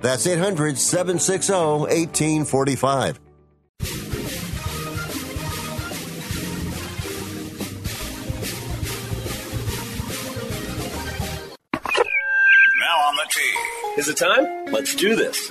That's 800 760 1845. Now on the tee. Is it time? Let's do this.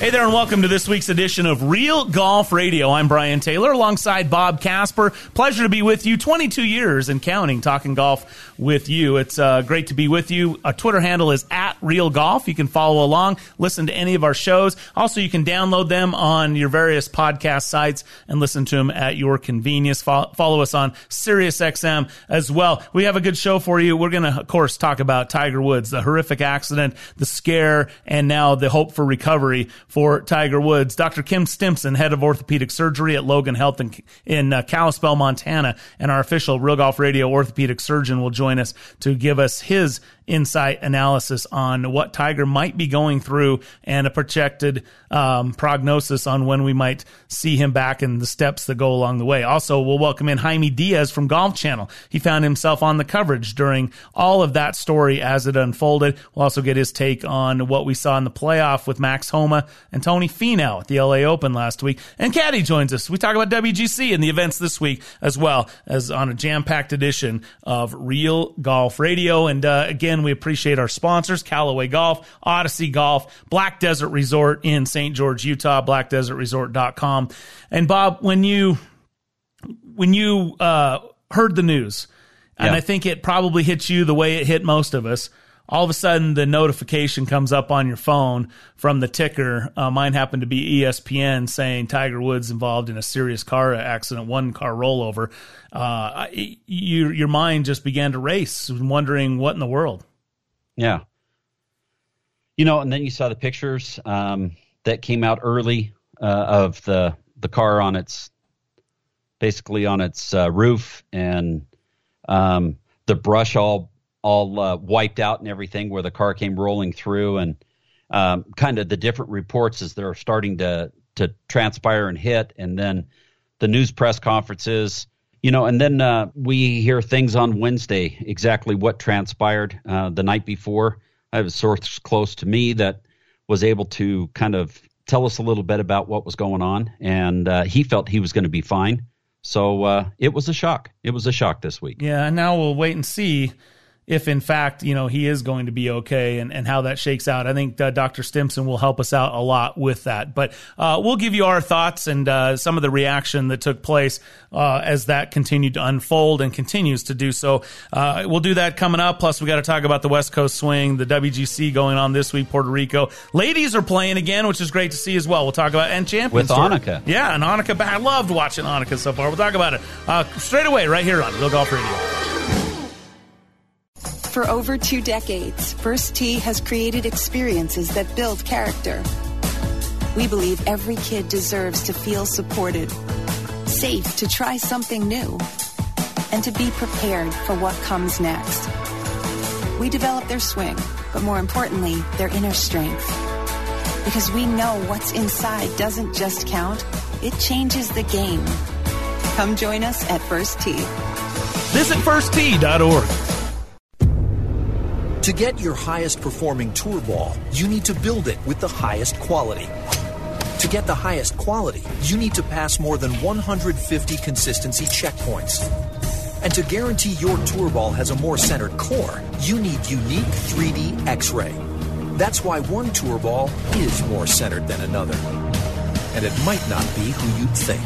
Hey there, and welcome to this week's edition of Real Golf Radio. I'm Brian Taylor alongside Bob Casper. Pleasure to be with you. 22 years and counting talking golf with you. It's uh, great to be with you. Our Twitter handle is at Real Golf. You can follow along, listen to any of our shows. Also, you can download them on your various podcast sites and listen to them at your convenience. Follow, follow us on SiriusXM as well. We have a good show for you. We're going to, of course, talk about Tiger Woods, the horrific accident, the scare, and now the hope for recovery for Tiger Woods. Dr. Kim Stimson, head of orthopedic surgery at Logan Health in, in uh, Kalispell, Montana, and our official Real Golf Radio orthopedic surgeon will join us to give us his insight analysis on what Tiger might be going through and a projected um, prognosis on when we might see him back and the steps that go along the way. Also, we'll welcome in Jaime Diaz from Golf Channel. He found himself on the coverage during all of that story as it unfolded. We'll also get his take on what we saw in the playoff with Max Homa and Tony Finau at the LA Open last week. And Caddy joins us. We talk about WGC and the events this week as well as on a jam-packed edition of Real Golf Radio. And uh, again, we appreciate our sponsors, Callaway Golf, Odyssey Golf, Black Desert Resort in St. George, Utah, blackdesertresort.com. And Bob, when you when you uh, heard the news, and Yeah. I think it probably hit you the way it hit most of us. All of a sudden, the notification comes up on your phone from the ticker. Uh, mine happened to be ESPN saying Tiger Woods involved in a serious car accident, one car rollover. Uh, your your mind just began to race, wondering what in the world. Yeah. You know, and then you saw the pictures um, that came out early uh, of the the car on its basically on its uh, roof and um, the brush all all uh, wiped out and everything where the car came rolling through and um, kind of the different reports as they're starting to to transpire and hit. And then the news press conferences you know and then uh, we hear things on wednesday exactly what transpired uh, the night before. I have a source close to me that was able to kind of tell us a little bit about what was going on. And uh, he felt he was going to be fine. So uh, it was a shock. It was a shock this week. Yeah, and now we'll wait and see if, in fact, you know, he is going to be okay and, and how that shakes out. I think uh, Dr. Stimson will help us out a lot with that. But uh, we'll give you our thoughts and uh, some of the reaction that took place uh, as that continued to unfold and continues to do so. Uh, we'll do that coming up. Plus, we got to talk about the West Coast swing, the WGC going on this week, Puerto Rico. Ladies are playing again, which is great to see as well. We'll talk about and champions With. Annika. Yeah, and Annika. I loved watching Annika so far. We'll talk about it uh, straight away right here on Real Golf Radio. For over two decades, First Tee has created experiences that build character. We believe every kid deserves to feel supported, safe to try something new, and to be prepared for what comes next. We develop their swing, but more importantly, their inner strength. Because we know what's inside doesn't just count, it changes the game. Come join us at First Tee. Visit firsttee.org. To get your highest performing tour ball, you need to build it with the highest quality. To get the highest quality, you need to pass more than 150 consistency checkpoints. And to guarantee your tour ball has a more centered core, you need unique 3D X ray. That's why one tour ball is more centered than another. And it might not be who you'd think.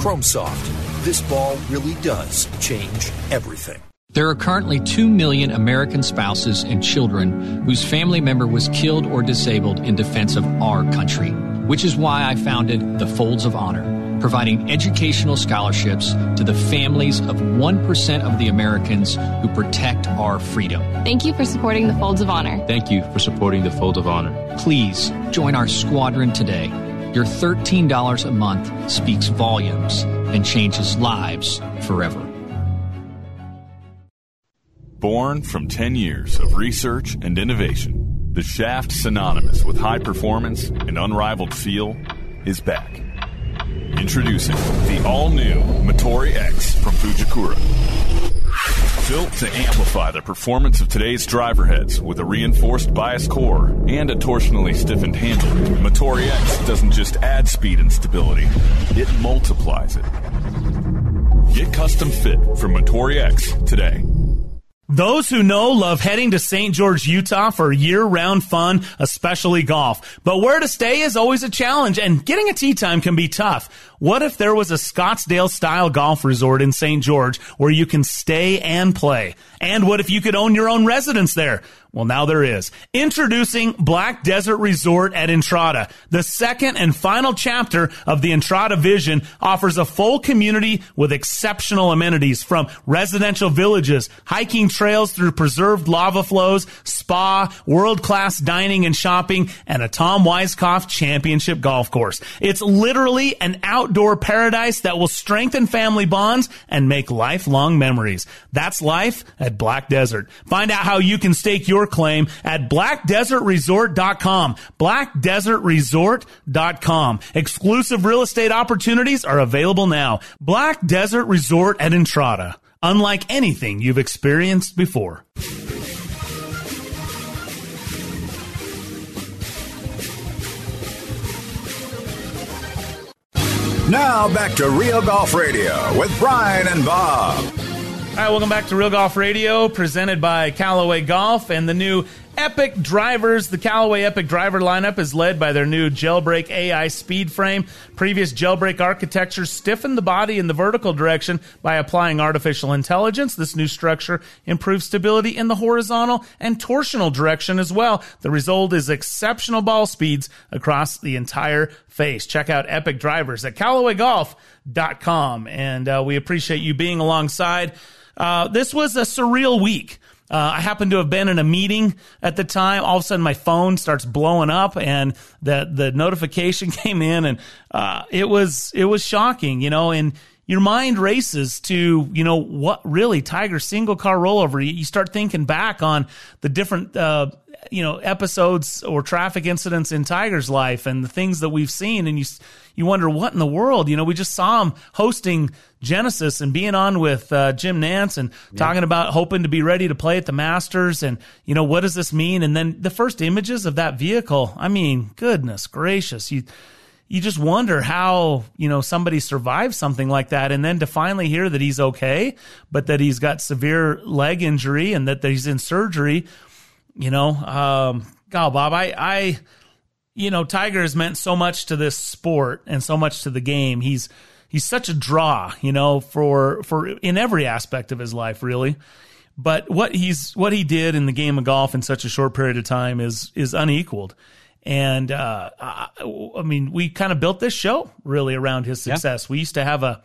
Chrome Soft. This ball really does change everything. There are currently 2 million American spouses and children whose family member was killed or disabled in defense of our country, which is why I founded the Folds of Honor providing educational scholarships to the families of 1% of the Americans who protect our freedom. Thank you for supporting the Folds of Honor. Thank you for supporting the Folds of Honor. Please join our squadron today. Your $13 a month speaks volumes and changes lives forever. Born from 10 years of research and innovation, the shaft synonymous with high performance and unrivaled feel is back Introducing the all-new Motore X from Fujikura. Built to amplify the performance of today's driver heads with a reinforced bias core and a torsionally stiffened handle, Motore X doesn't just add speed and stability, it multiplies it. Get custom fit from Motore X today. Those who know love heading to St. George, Utah for year round fun, especially golf. But where to stay is always a challenge and getting a tee time can be tough. What if there was a Scottsdale style golf resort in St. George where you can stay and play? And what if you could own your own residence there? Well, now there is. Introducing Black Desert Resort at Entrada. The second and final chapter of the Entrada vision offers a full community with exceptional amenities from residential villages, hiking trails through preserved lava flows, spa, world-class dining and shopping, and a Tom Weiskopf championship golf course. It's literally an outdoor paradise that will strengthen family bonds and make lifelong memories. That's life at Black Desert. Find out how you can stake your claim at blackdesertresort.com. Blackdesertresort.com. Exclusive real estate opportunities are available now. Black Desert Resort at Entrada. Unlike anything you've experienced before. Now back to Real Golf Radio with Brian and Bob. All right, welcome back to Real Golf Radio, presented by Callaway Golf and the new Epic drivers. The Callaway Epic driver lineup is led by their new Jailbreak AI speed frame. Previous Jailbreak architecture stiffened the body in the vertical direction by applying artificial intelligence. This new structure improves stability in the horizontal and torsional direction as well. The result is exceptional ball speeds across the entire face. Check out Epic drivers at CallawayGolf.com. And uh, we appreciate you being alongside. Uh, this was a surreal week. Uh, I happened to have been in a meeting at the time. All of a sudden, my phone starts blowing up, and the the notification came in, and uh, it was it was shocking, you know. And your mind races to you know what really Tiger single car rollover. You start thinking back on the different uh, you know episodes or traffic incidents in Tiger's life and the things that we've seen, and you you wonder what in the world. You know, we just saw him hosting Genesis and being on with uh, Jim Nantz and yeah. talking about hoping to be ready to play at the Masters, and you know what does this mean? And then the first images of that vehicle. I mean, goodness gracious, you you just wonder how you know somebody survives something like that and then to finally hear that he's okay but that he's got severe leg injury and that, that he's in surgery you know, um, God, Bob, I, I, you know, Tiger has meant so much to this sport and so much to the game. He's he's such a draw, you know, for for in every aspect of his life, really. But what he's what he did in the game of golf in such a short period of time is is unequaled. And uh, I, I mean, we kind of built this show really around his success. Yeah. We used to have a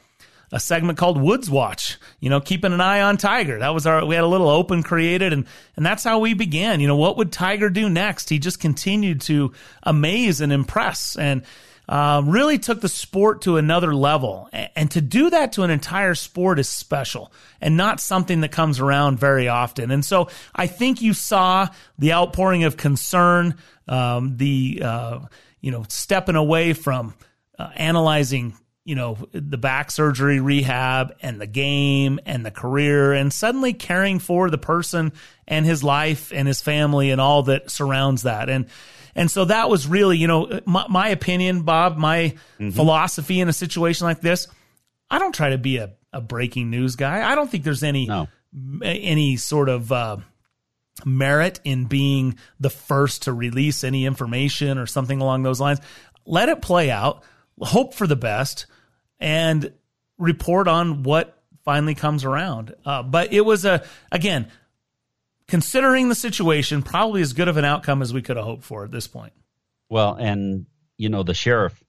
a segment called Woods Watch, you know, keeping an eye on Tiger. That was our, we had a little open created and, and that's how we began. You know, what would Tiger do next? He just continued to amaze and impress and, uh, really took the sport to another level. And to do that to an entire sport is special and not something that comes around very often. And so I think you saw the outpouring of concern, um, the, uh, you know, stepping away from uh, analyzing you know, the back surgery rehab and the game and the career and suddenly caring for the person and his life and his family and all that surrounds that. And, and so that was really, you know, my, my opinion, Bob, my mm-hmm. philosophy in a situation like this. I don't try to be a, a breaking news guy. I don't think there's any, no. any sort of, uh, merit in being the first to release any information or something along those lines. Let it play out, hope for the best, and report on what finally comes around. Uh, but it was a, again, considering the situation, probably as good of an outcome as we could have hoped for at this point. Well, and, you know, the sheriff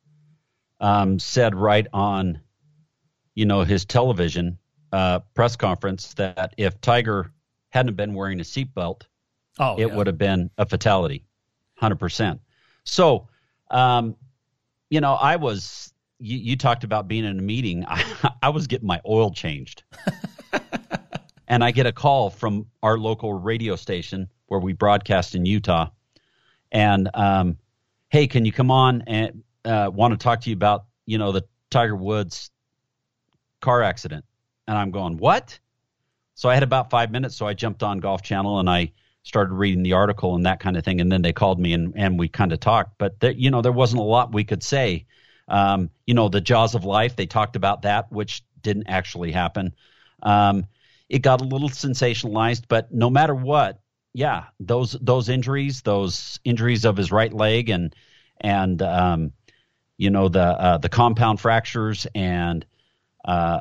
um, said right on, you know, his television uh, press conference that if Tiger hadn't been wearing a seatbelt, oh, it yeah. would have been a fatality, hundred percent. So, um, you know, I was. You, you, talked about being in a meeting. I, I was getting my oil changed, and I get a call from our local radio station where we broadcast in Utah, and um, hey, can you come on and uh, want to talk to you about you know the Tiger Woods car accident? And I'm going, what? So I had about five minutes, so I jumped on Golf Channel and I started reading the article and that kind of thing. And then they called me and, and we kind of talked. But there, you know, there wasn't a lot we could say. Um, you know, the jaws of life, they talked about that, which didn't actually happen. Um, it got a little sensationalized, but no matter what, yeah, those those injuries, those injuries of his right leg and and um, you know the uh, the compound fractures and uh,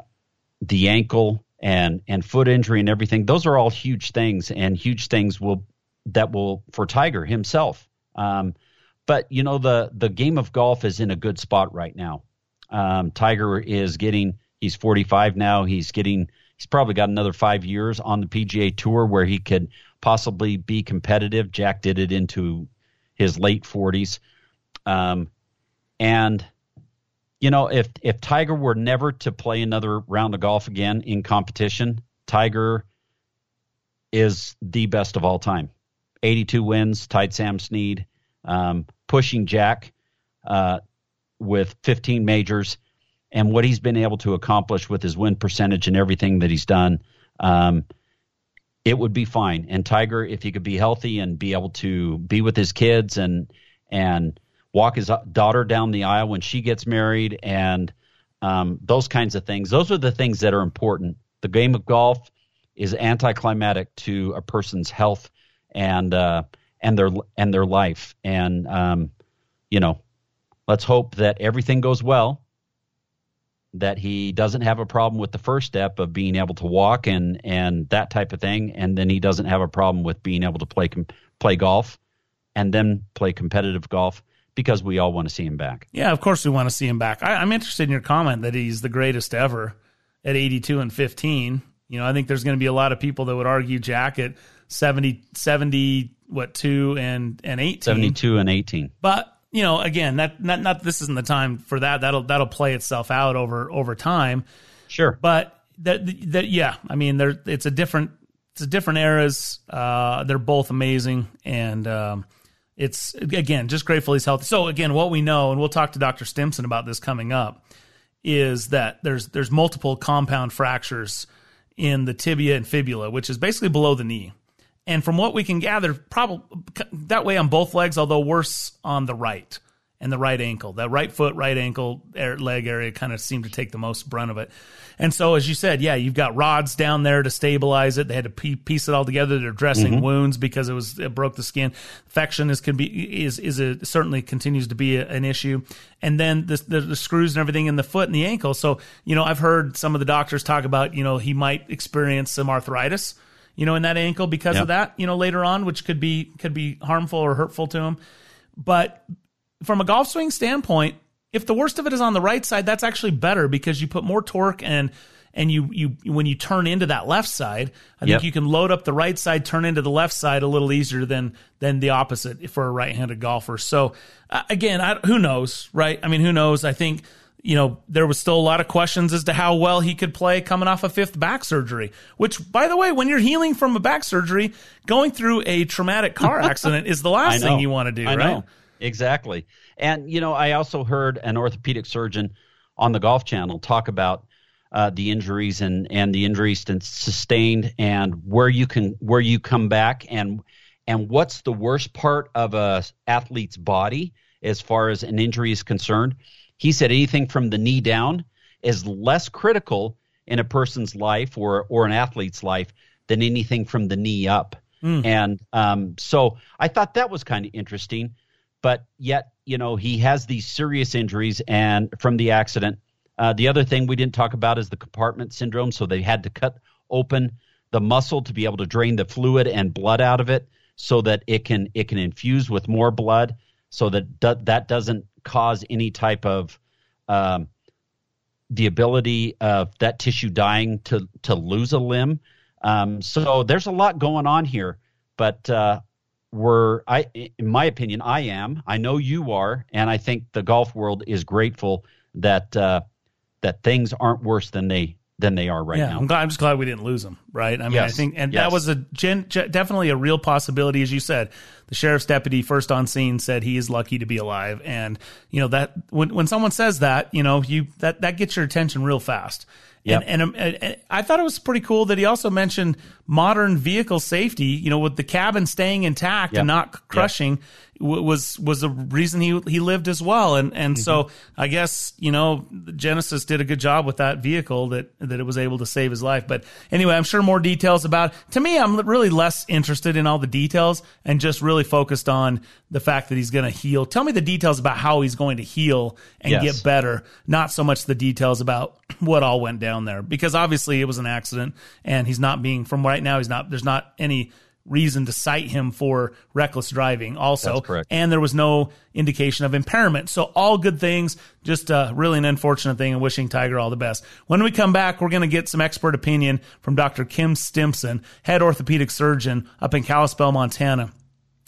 the ankle and and foot injury and everything. Those are all huge things, and huge things will that will for Tiger himself. Um, but you know the the game of golf is in a good spot right now. Um, Tiger is getting he's 45 now. He's getting he's probably got another five years on the PGA Tour where he could possibly be competitive. Jack did it into his late 40s, um, and you know, if if Tiger were never to play another round of golf again in competition, Tiger is the best of all time. 82 wins, tied Sam Snead, um, pushing Jack uh, with 15 majors, and what he's been able to accomplish with his win percentage and everything that he's done. Um, it would be fine. And Tiger, if he could be healthy and be able to be with his kids and and walk his daughter down the aisle when she gets married, and um, those kinds of things. Those are the things that are important. The game of golf is anticlimactic to a person's health and uh, and their and their life. And um, you know, let's hope that everything goes well. That he doesn't have a problem with the first step of being able to walk and and that type of thing, and then he doesn't have a problem with being able to play play golf, and then play competitive golf because we all want to see him back. Yeah, of course we want to see him back. I, am interested in your comment that he's the greatest ever at 82 and 15. You know, I think there's going to be a lot of people that would argue Jack at 70, 70 what two and and 18. 72 and 18. But you know, again, that not not this isn't the time for that. That'll that'll play itself out over over time. Sure. But that that yeah, I mean, there it's a different it's a different eras. Uh, they're both amazing, and um, it's again just grateful he's healthy. So again, what we know, and we'll talk to Dr. Stimson about this coming up, is that there's there's multiple compound fractures in the tibia and fibula, which is basically below the knee. And from what we can gather, probably that way on both legs, although worse on the right and the right ankle. That right foot, right ankle, leg area kind of seemed to take the most brunt of it. And so, as you said, yeah, you've got rods down there to stabilize it. They had to piece it all together. They're dressing mm-hmm. wounds because it was it broke the skin. Infection is can be is is a, certainly continues to be a, an issue. And then the, the, the screws and everything in the foot and the ankle. So you know, I've heard some of the doctors talk about you know he might experience some arthritis you know, in that ankle because yep. of that, you know, later on, which could be could be harmful or hurtful to him. But from a golf swing standpoint, if the worst of it is on the right side, that's actually better because you put more torque and and you you when you turn into that left side, I yep. think you can load up the right side, turn into the left side a little easier than than the opposite for a right-handed golfer. So uh, again, I, who knows, right? I mean, who knows? I think you know there was still a lot of questions as to how well he could play coming off a fifth back surgery. Which, by the way, when you're healing from a back surgery, going through a traumatic car accident is the last thing you want to do, I right? Know. Exactly. And, you know, I also heard an orthopedic surgeon on the Golf Channel talk about uh, the injuries and and the injuries sustained and where you can where you come back and and what's the worst part of a athlete's body as far as an injury is concerned. He said anything from the knee down is less critical in a person's life or or an athlete's life than anything from the knee up. Mm. And um, so I thought that was kind of interesting. But yet, you know, he has these serious injuries and from the accident. Uh, the other thing we didn't talk about is the compartment syndrome. So they had to cut open the muscle to be able to drain the fluid and blood out of it, so that it can it can infuse with more blood, so that do, that doesn't cause any type of um, the ability of that tissue dying to to lose a limb. Um, so there's a lot going on here, but uh, we're I in my opinion I am I know you are, and I think the golf world is grateful that uh, that things aren't worse than they than they are right yeah, now. I'm, glad, I'm just glad we didn't lose them, right? I mean, yes. I think, and yes. that was a gen, definitely a real possibility, as you said. The sheriff's deputy first on scene said he is lucky to be alive, and you know that when when someone says that, you know, you that that gets your attention real fast. Yep. And, and, um, and, I thought it was pretty cool that he also mentioned modern vehicle safety. You know, with the cabin staying intact yep. and not crushing, yep. Was was a reason he he lived as well. And and mm-hmm. so I guess you know Genesis did a good job with that vehicle that that it was able to save his life. But anyway, I'm sure more details about. To me, I'm really less interested in all the details and just really focused on the fact that he's going to heal. Tell me the details about how he's going to heal and yes. get better, not so much the details about what all went down there because obviously it was an accident and he's not being from right now he's not there's not any reason to cite him for reckless driving also and there was no indication of impairment so all good things just uh, really an unfortunate thing and wishing tiger all the best when we come back we're going to get some expert opinion from dr kim stimson head orthopedic surgeon up in kalispell montana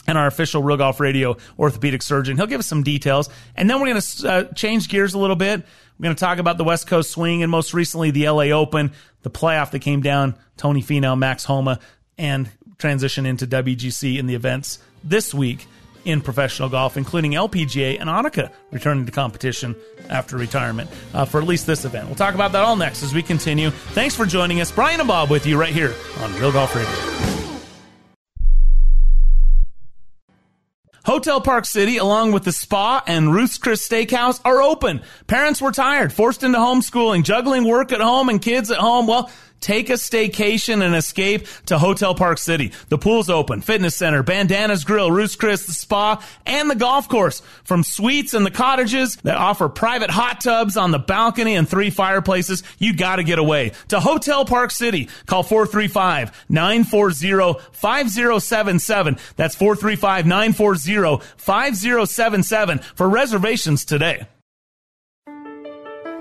and our official Real Golf Radio orthopedic surgeon. He'll give us some details. And then we're going to uh, change gears a little bit. We're going to talk about the West Coast swing and most recently the LA Open, the playoff that came down, Tony Finau, Max Homa, and transition into WGC in the events this week in professional golf, including LPGA and Annika returning to competition after retirement uh, for at least this event. We'll talk about that all next as we continue. Thanks for joining us. Brian and Bob with you right here on Real Golf Radio. Hotel Park City, along with the spa and Ruth's Chris Steakhouse, are open. Parents were tired, forced into homeschooling, juggling work at home and kids at home. Well, Take a staycation and escape to Hotel Park City. The pool's open, fitness center, Bandanas Grill, Ruth's Chris, the spa, and the golf course. From suites and the cottages that offer private hot tubs on the balcony and three fireplaces, you gotta get away. To Hotel Park City, call 435-940-5077. That's 435-940-5077 for reservations today.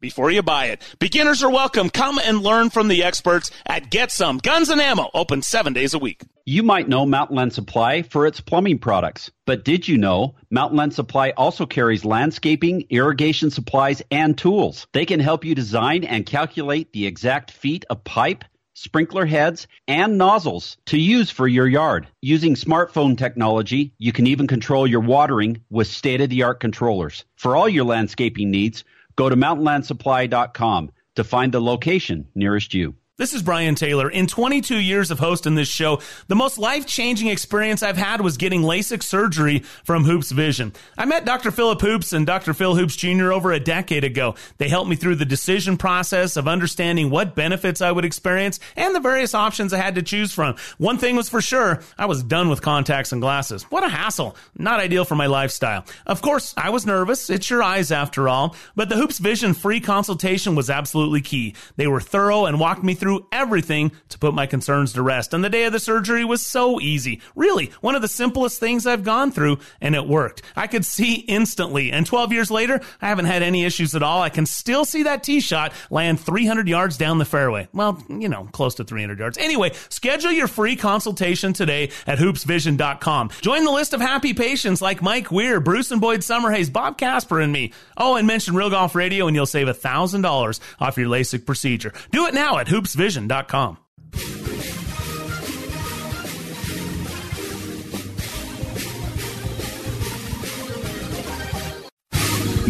before you buy it. Beginners are welcome. Come and learn from the experts at Get Some Guns and Ammo, open seven days a week. You might know Mountainland Supply for its plumbing products, but did you know Mountainland Supply also carries landscaping, irrigation supplies, and tools? They can help you design and calculate the exact feet of pipe sprinkler heads, and nozzles to use for your yard. Using smartphone technology, you can even control your watering with state of the art controllers. For all your landscaping needs, Go to mountainlandsupply.com to find the location nearest you. This is Brian Taylor. In 22 years of hosting this show, the most life changing experience I've had was getting LASIK surgery from Hoops Vision. I met Dr. Philip Hoops and Dr. Phil Hoops Jr. over a decade ago. They helped me through the decision process of understanding what benefits I would experience and the various options I had to choose from. One thing was for sure, I was done with contacts and glasses. What a hassle. Not ideal for my lifestyle. Of course, I was nervous. It's your eyes after all. But the Hoops Vision free consultation was absolutely key. They were thorough and walked me through through everything to put my concerns to rest. And the day of the surgery was so easy. Really, one of the simplest things I've gone through, and it worked. I could see instantly. And 12 years later, I haven't had any issues at all. I can still see that tee shot land 300 yards down the fairway. Well, you know, close to 300 yards. Anyway, schedule your free consultation today at hoopsvision.com. Join the list of happy patients like Mike Weir, Bruce and Boyd Summerhays, Bob Casper, and me. Oh, and mention Real Golf Radio and you'll save $1,000 off your LASIK procedure. Do it now at hoopsvision.com vision.com.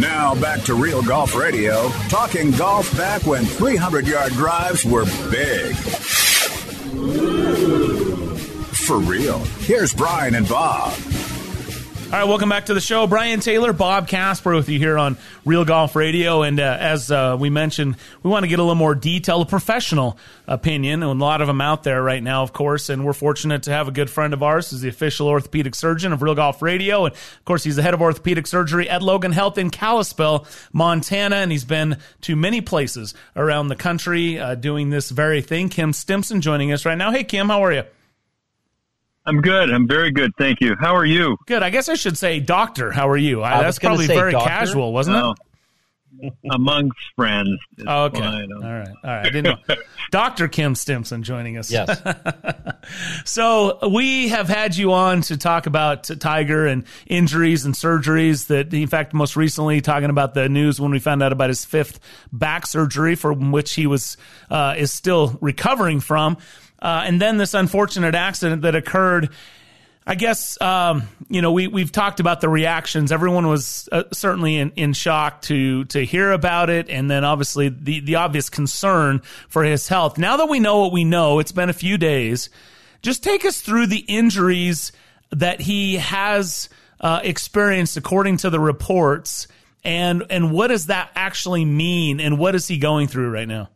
Now back to Real Golf Radio, talking golf back when 300 yard drives were big. For real, here's Brian and Bob. All right, welcome back to the show. Brian Taylor, Bob Casper with you here on Real Golf Radio. And uh, as uh, we mentioned, we want to get a little more detail, a professional opinion, and a lot of them out there right now, of course. And we're fortunate to have a good friend of ours who's the official orthopedic surgeon of Real Golf Radio. And of course, he's the head of orthopedic surgery at Logan Health in Kalispell, Montana. And he's been to many places around the country uh, doing this very thing. Kim Stimson joining us right now. Hey, Kim, how are you? I'm good. I'm very good. Thank you. How are you? Good. I guess I should say doctor. How are you? I, that's probably very doctor? casual, wasn't no. it? Amongst friends. Oh, okay. Fine. All right. All right. I didn't know. Dr. Kim Stimson joining us. Yes. so we have had you on to talk about Tiger and injuries and surgeries that, in fact, most recently talking about the news when we found out about his fifth back surgery from which he was, uh, is still recovering from. Uh, and then this unfortunate accident that occurred. I guess um, you know we we've talked about the reactions. Everyone was uh, certainly in, in shock to to hear about it, and then obviously the the obvious concern for his health. Now that we know what we know, it's been a few days. Just take us through the injuries that he has uh, experienced, according to the reports, and and what does that actually mean, and what is he going through right now?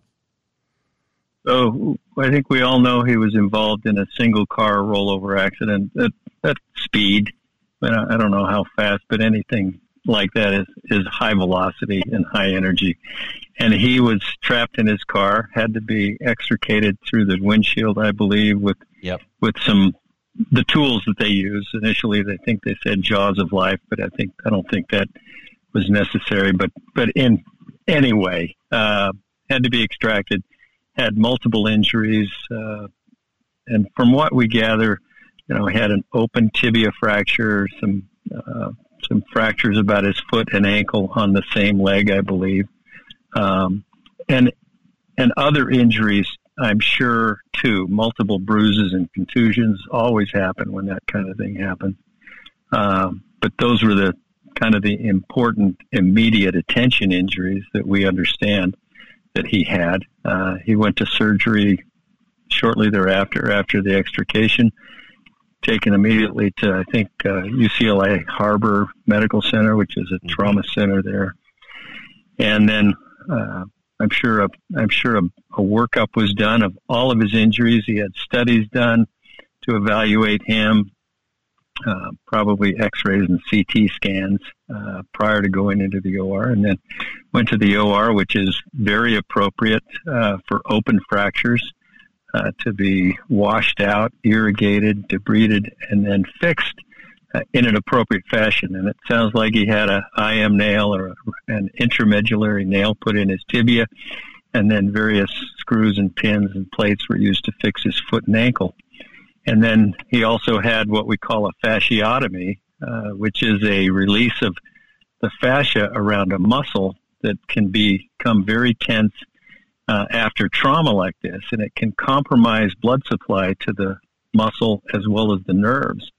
So I think we all know he was involved in a single car rollover accident at, at speed. I don't know how fast, but anything like that is, is high velocity and high energy. And he was trapped in his car, had to be extricated through the windshield, I believe, with yep. with some the tools that they use. Initially, they think they said jaws of life, but I think I don't think that was necessary. But but in anyway, uh, had to be extracted had multiple injuries, uh, and from what we gather, you know, had an open tibia fracture, some uh, some fractures about his foot and ankle on the same leg, I believe, um, and and other injuries. I'm sure too. Multiple bruises and contusions always happen when that kind of thing happens. Um, but those were the kind of the important immediate attention injuries that we understand that he had. Uh, he went to surgery shortly thereafter, after the extrication, taken immediately to, I think, uh, UCLA Harbor Medical Center, which is a mm-hmm. trauma center there. And then uh, I'm sure a, I'm sure a, a workup was done of all of his injuries. He had studies done to evaluate him, uh, probably X-rays and CT scans uh, prior to going into the OR, and then went to the OR, which is very appropriate uh, for open fractures uh, to be washed out, irrigated, debrided, and then fixed uh, in an appropriate fashion. And it sounds like he had a IM nail or a, an intramedullary nail put in his tibia, and then various screws and pins and plates were used to fix his foot and ankle. And then he also had what we call a fasciotomy, uh, which is a release of the fascia around a muscle that can become very tense uh, after trauma like this, and it can compromise blood supply to the muscle as well as the nerves,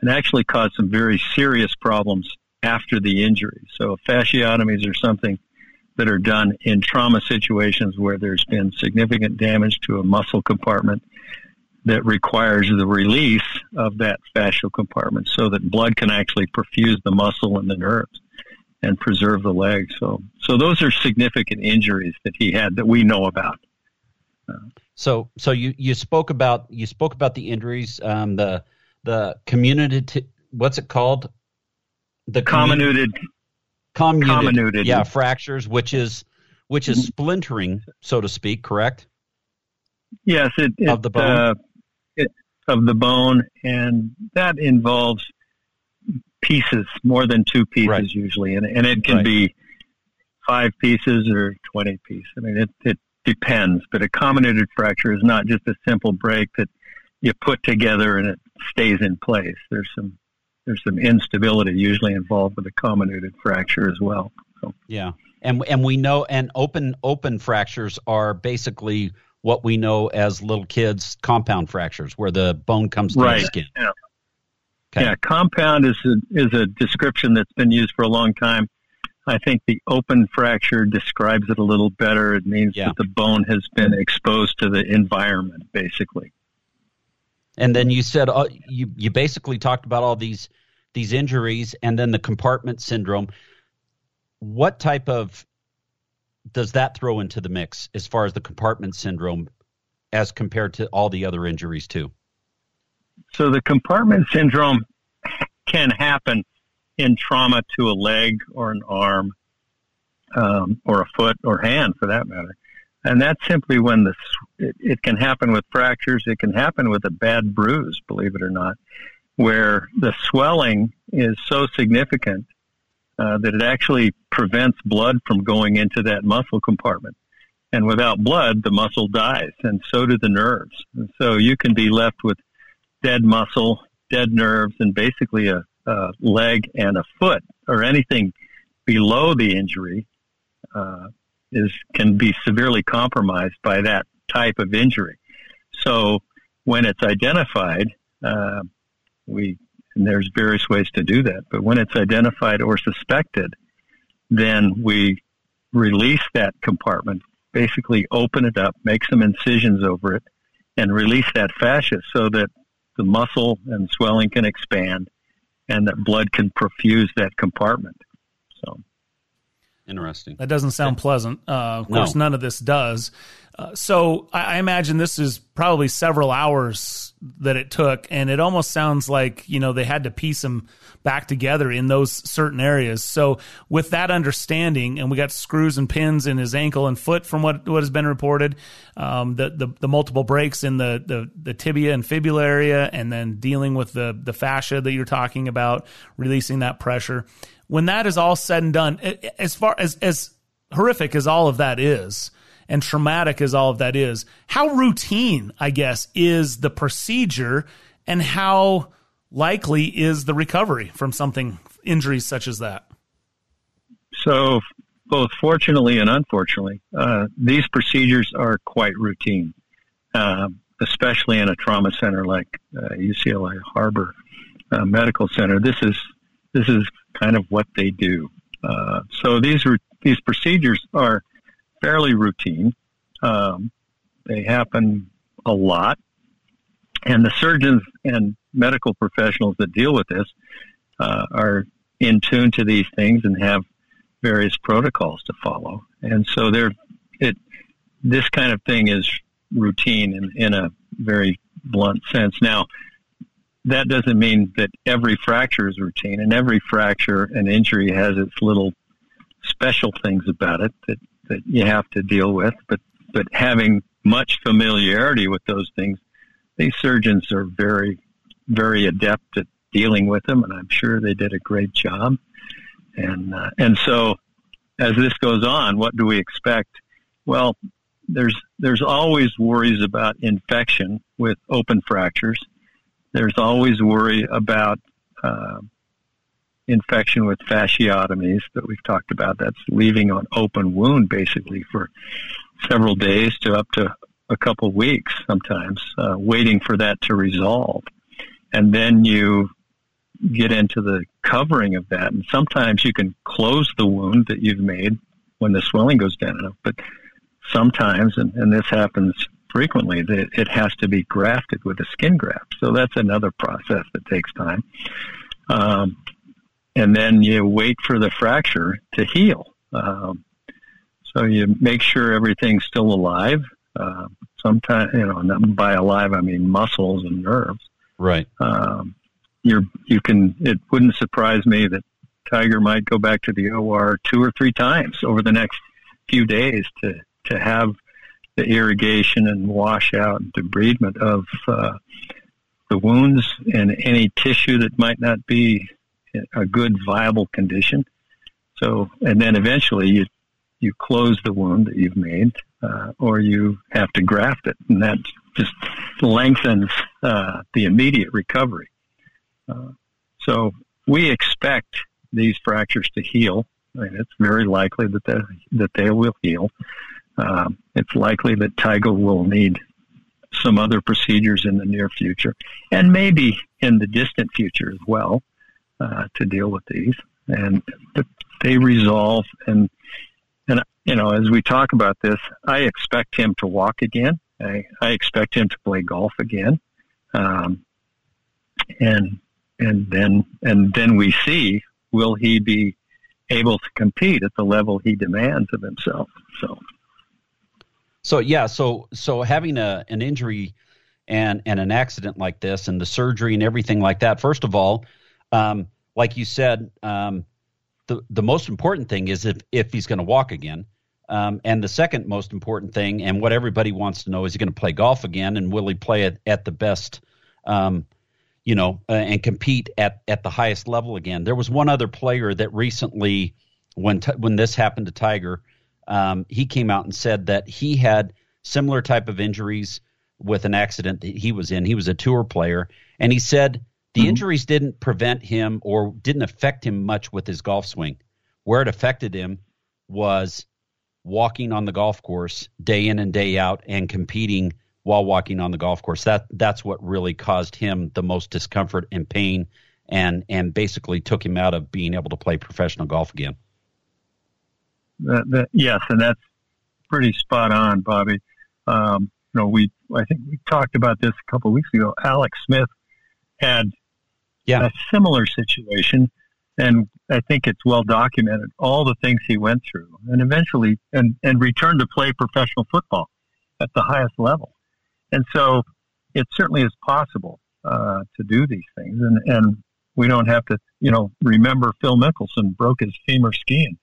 and actually cause some very serious problems after the injury. So fasciotomies are something that are done in trauma situations where there's been significant damage to a muscle compartment that requires the release of that fascial compartment so that blood can actually perfuse the muscle and the nerves and preserve the leg. So, so those are significant injuries that he had that we know about. So, so you, you spoke about you spoke about the injuries, um, the the community. What's it called? The comminuted, comminuted, comminuted, yeah, fractures, which is which is splintering, so to speak. Correct? Yes, it, it of the bone. Uh, of the bone, and that involves pieces, more than two pieces right. usually, and and it can right. be five pieces or twenty pieces. I mean, it it depends, but a comminuted fracture is not just a simple break that you put together and it stays in place. There's some there's some instability usually involved with a comminuted fracture as well. So. Yeah, and and we know and open open fractures are basically what we know as little kids compound fractures, where the bone comes to right. the skin. Yeah. Okay. yeah, compound is a, is a description that's been used for a long time. I think the open fracture describes it a little better. It means yeah. that the bone has been exposed to the environment, basically. And then you said uh, you you basically talked about all these these injuries, and then the compartment syndrome. What type of does that throw into the mix as far as the compartment syndrome, as compared to all the other injuries too? So the compartment syndrome can happen in trauma to a leg or an arm um, or a foot or hand for that matter. And that's simply when the it, it, can happen with fractures. It can happen with a bad bruise, believe it or not, where the swelling is so significant uh, that it actually prevents blood from going into that muscle compartment. And without blood, the muscle dies, and so do the nerves. And so you can be left with dead muscle, dead nerves, and basically a, a leg and a foot or anything below the injury uh, is can be severely compromised by that type of injury. So when it's identified, uh, we and there's various ways to do that. But when it's identified or suspected, then we release that compartment, basically open it up, make some incisions over it, and release that fascia so that the muscle and swelling can expand and that blood can perfuse that compartment. So interesting. That doesn't sound pleasant. Uh, of course, none of this does. Uh, so I, I, imagine this is probably several hours that it took, and it almost sounds like you know they had to piece them back together in those certain areas. So with that understanding, and we got screws and pins in his ankle and foot from what what has been reported, um, the, the the multiple breaks in the, the the tibia and fibula area, and then dealing with the the fascia that you're talking about, releasing that pressure. When that is all said and done, as far as as horrific as all of that is and traumatic as all of that is, how routine, I guess, is the procedure and how likely is the recovery from something, injuries such as that? So, both fortunately and unfortunately, uh, these procedures are quite routine, uh, especially in a trauma center like uh, UCLA Harbor uh, Medical Center. This is this is kind of what they do. Uh, so these these procedures are fairly routine. Um, they happen a lot. And the surgeons and medical professionals that deal with this uh, are in tune to these things and have various protocols to follow. And so they're, it, this kind of thing is routine in, in a very blunt sense. Now, that doesn't mean that every fracture is routine, and every fracture and injury has its little special things about it that that you have to deal with. But but having much familiarity with those things, these surgeons are very very adept at dealing with them, and I'm sure they did a great job. And uh, and so as this goes on, what do we expect? Well, there's there's always worries about infection with open fractures. There's always worry about uh, infection with fasciotomies that we've talked about. That's leaving an open wound basically for several days to up to a couple weeks sometimes, uh, waiting for that to resolve. And then you get into the covering of that. And sometimes you can close the wound that you've made when the swelling goes down enough. But sometimes, and, and this happens frequently, that it has to be grafted with a skin graft. So that's another process that takes time. Um, and then you wait for the fracture to heal. Um, so you make sure everything's still alive. Uh, sometimes, you know, by alive I mean muscles and nerves. Right. Um, you're you can. It wouldn't surprise me that Tiger might go back to the OR two or three times over the next few days to to have the irrigation and washout and debridement of uh, the wounds and any tissue that might not be a good viable condition. So, and then eventually you you close the wound that you've made, uh, or you have to graft it, and that just lengthens uh, the immediate recovery. Uh, so we expect these fractures to heal. I mean, it's very likely that they, that they will heal. Um, it's likely that Tiger will need some other procedures in the near future, and maybe in the distant future as well, uh, to deal with these. And they resolve and and you know, as we talk about this, I expect him to walk again. I, I expect him to play golf again, um, and and then and then we see will he be able to compete at the level he demands of himself. So, so yeah, so so having a an injury and and an accident like this and the surgery and everything like that. First of all, um, like you said, um, the the most important thing is if if he's going to walk again. Um, and the second most important thing, and what everybody wants to know, is he going to play golf again, and will he play it at the best, um, you know, uh, and compete at at the highest level again? There was one other player that recently, when when this happened to Tiger, um, he came out and said that he had similar type of injuries with an accident that he was in. He was a tour player, and he said the mm-hmm. injuries didn't prevent him or didn't affect him much with his golf swing. Where it affected him was walking on the golf course day in and day out and competing while walking on the golf course. That that's what really caused him the most discomfort and pain and and basically took him out of being able to play professional golf again. That, that, yes, and that's pretty spot on, Bobby. Um, you know, we I think we talked about this a couple of weeks ago. Alex Smith had yeah. a similar situation and I think it's well documented all the things he went through, and eventually and and returned to play professional football at the highest level. And so, it certainly is possible uh, to do these things, and and we don't have to, you know, remember Phil Mickelson broke his femur skiing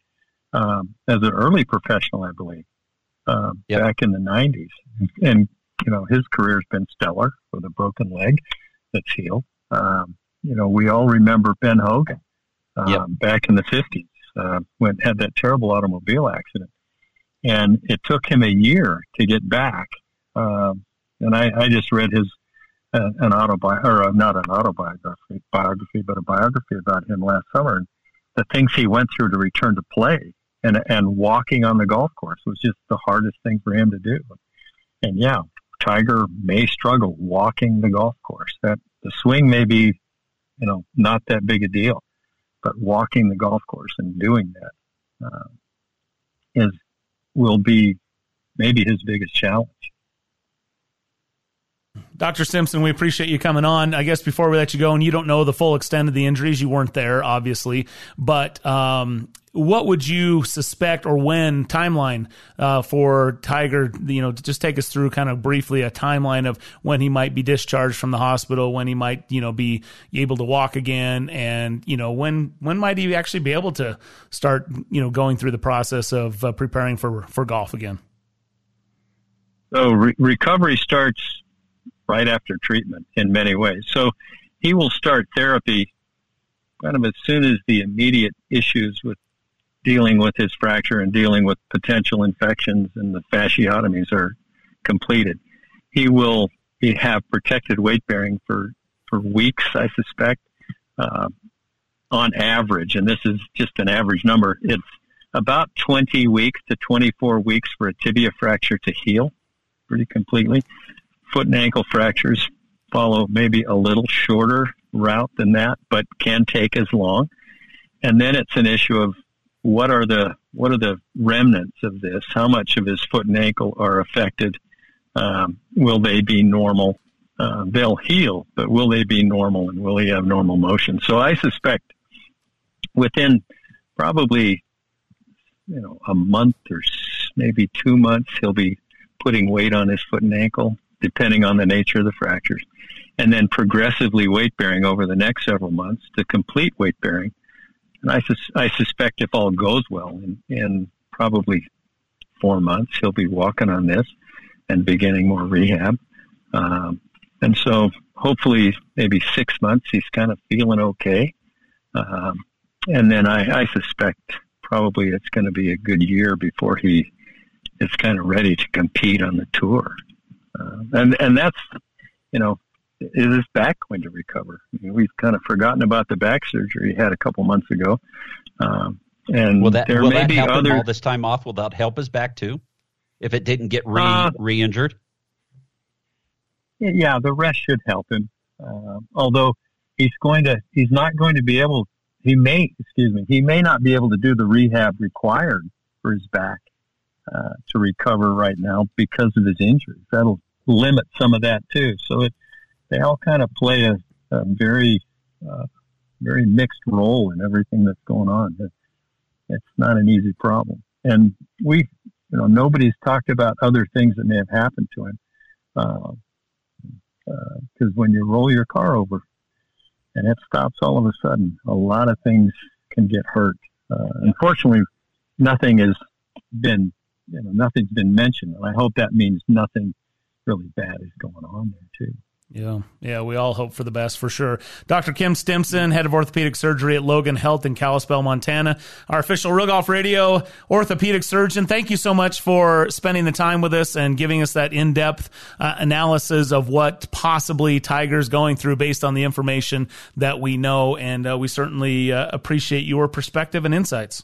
um, as an early professional, I believe, um, yep. back in the '90s, and you know his career's been stellar with a broken leg that's healed. Um, you know, we all remember Ben Hogan um, yep. back in the 50s uh, when had that terrible automobile accident. And it took him a year to get back. Um, and I, I just read his uh, an autobiography, or uh, not an autobiography, biography, but a biography about him last summer. And the things he went through to return to play and and walking on the golf course was just the hardest thing for him to do. And yeah, Tiger may struggle walking the golf course. That the swing may be, you know, not that big a deal, but walking the golf course and doing that uh, is will be maybe his biggest challenge. Dr. Stimson, we appreciate you coming on. I guess before we let you go, and you don't know the full extent of the injuries, you weren't there, obviously, but um, what would you suspect or when timeline uh, for Tiger? You know, just take us through kind of briefly a timeline of when he might be discharged from the hospital, when he might you know be able to walk again, and you know when when might he actually be able to start you know going through the process of uh, preparing for for golf again. So re- recovery starts right after treatment in many ways. So he will start therapy kind of as soon as the immediate issues with dealing with his fracture and dealing with potential infections and the fasciotomies are completed. He will have protected weight bearing for, for weeks, I suspect, uh, on average, and this is just an average number. It's about 20 weeks to 24 weeks for a tibia fracture to heal pretty completely foot and ankle fractures follow maybe a little shorter route than that, but can take as long. And then it's an issue of what are the what are the remnants of this? How much of his foot and ankle are affected? Um, will they be normal? Uh, they'll heal, but will they be normal and will he have normal motion? So I suspect within probably you know a month or maybe two months he'll be putting weight on his foot and ankle, depending on the nature of the fractures, and then progressively weight bearing over the next several months to complete weight bearing. I, sus- I suspect if all goes well, in, in probably four months, he'll be walking on this and beginning more rehab. Um, and so hopefully maybe six months, he's kind of feeling okay. Um, and then I, I suspect probably it's going to be a good year before he is kind of ready to compete on the tour. Uh, and and that's you know is his back going to recover? We've kind of forgotten about the back surgery he had a couple months ago. Um, and will that, there will may that be help other him all this time off? Will that help his back too? If it didn't get re Uh, re injured? yeah, the rest should help him. Uh, although he's going to, he's not going to be able. He may, excuse me, he may not be able to do the rehab required for his back uh, to recover right now because of his injuries. That'll limit some of that too. So it, they all kind of play a, a very, uh, very mixed role in everything that's going on. It, it's not an easy problem, and we, you know, nobody's talked about other things that may have happened to him. Because uh, when you roll your car over and it stops all of a sudden, a lot of things can get hurt. Uh, unfortunately, nothing has been, you know, nothing's been mentioned, and I hope that means nothing really bad is going on there too. Yeah, yeah, we all hope for the best for sure. Dr. Kim Stimson, head of orthopedic surgery at Logan Health in Kalispell, Montana, our official Real Golf Radio orthopedic surgeon. Thank you so much for spending the time with us and giving us that in depth uh, analysis of what possibly Tiger's going through based on the information that we know. And uh, we certainly uh, appreciate your perspective and insights.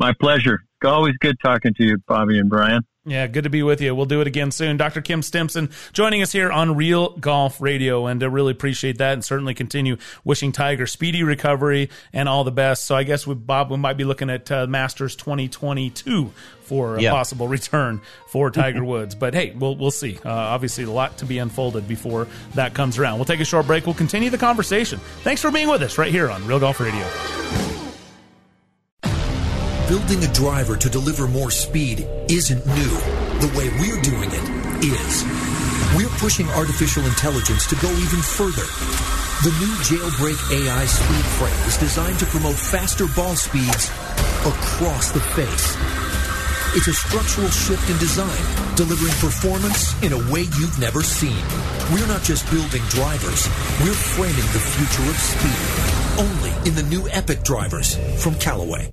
My pleasure. Always good talking to you, Bobby and Brian. Yeah, good to be with you. We'll do it again soon. Dr. Kim Stimson joining us here on Real Golf Radio, and I really appreciate that, and certainly continue wishing Tiger speedy recovery and all the best. So I guess with Bob, we might be looking at uh, Masters 2022 for a Yeah. possible return for Tiger Woods. But hey, we'll we'll see. Uh, obviously, a lot to be unfolded before that comes around. We'll take a short break. We'll continue the conversation. Thanks for being with us right here on Real Golf Radio. Building a driver to deliver more speed isn't new. The way we're doing it is. We're pushing artificial intelligence to go even further. The new Jailbreak AI speed frame is designed to promote faster ball speeds across the face. It's a structural shift in design, delivering performance in a way you've never seen. We're not just building drivers, we're framing the future of speed. Only in the new Epic drivers from Callaway.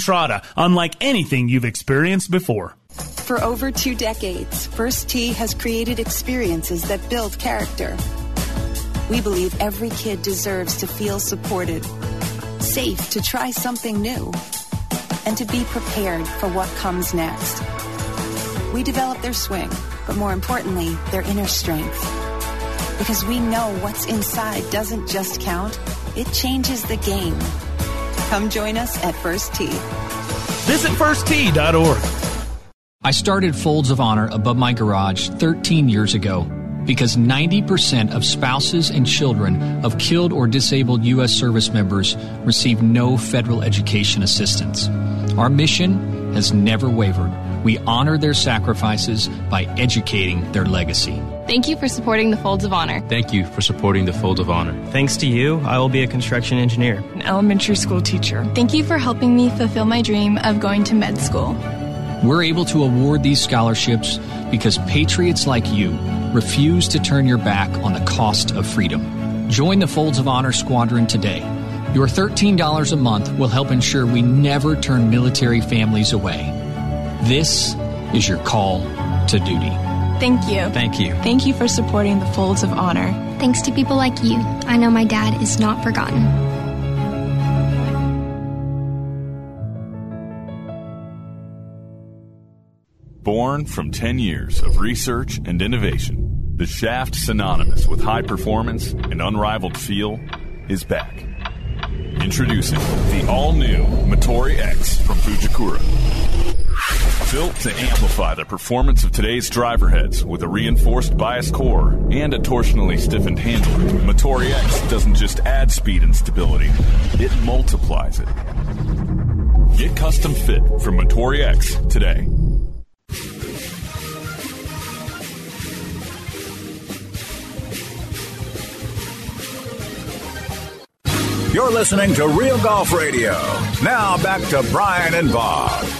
unlike anything you've experienced before. For over two decades, First Tee has created experiences that build character. We believe every kid deserves to feel supported, safe to try something new, and to be prepared for what comes next. We develop their swing, but more importantly, their inner strength. Because we know what's inside doesn't just count, it changes the game. Come join us at First Tee. Visit firsttee.org. I started Folds of Honor above my garage 13 years ago because 90% of spouses and children of killed or disabled U.S. service members receive no federal education assistance. Our mission has never wavered. We honor their sacrifices by educating their legacy. Thank you for supporting the Folds of Honor. Thank you for supporting the Fold of Honor. Thanks to you, I will be a construction engineer, an elementary school teacher. Thank you for helping me fulfill my dream of going to med school. We're able to award these scholarships because patriots like you refuse to turn your back on the cost of freedom. Join the Folds of Honor Squadron today. Your $13 a month will help ensure we never turn military families away. This is your call to duty. Thank you. Thank you. Thank you for supporting the Folds of Honor. Thanks to people like you, I know my dad is not forgotten. Born from 10 years of research and innovation, the shaft synonymous with high performance and unrivaled feel is back. Introducing the all new Motore X from Fujikura. Built to amplify the performance of today's driver heads with a reinforced bias core and a torsionally stiffened handle, Motore X doesn't just add speed and stability, it multiplies it. Get custom fit from Motore X today. You're listening to Real Golf Radio. Now back to Brian and Bob.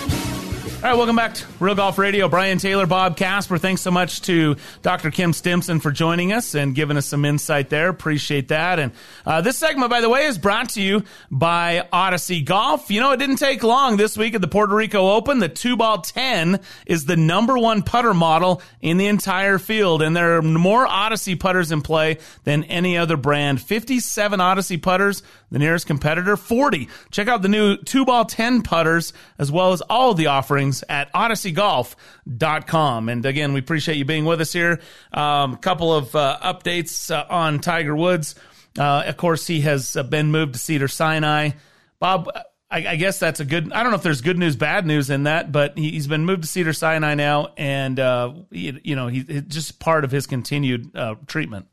All right, welcome back to Real Golf Radio. Brian Taylor, Bob Casper. Thanks so much to Dr. Kim Stimson for joining us and giving us some insight there. Appreciate that. And uh, this segment, by the way, is brought to you by Odyssey Golf. You know, it didn't take long this week at the Puerto Rico Open. The two ball 10 is the number one putter model in the entire field. And there are more Odyssey putters in play than any other brand. 57 Odyssey putters, the nearest competitor, 40. Check out the new two ball 10 putters as well as all the offerings at odysseygolf.com. And again, we appreciate you being with us here. A um, couple of uh, updates uh, on Tiger Woods. Uh, of course, he has uh, been moved to Cedar Sinai. Bob, I, I, guess that's a good. I don't know if there's good news, bad news in that, but he, has been moved to Cedar Sinai now, and uh, he, you know, he's just part of his continued uh, treatment.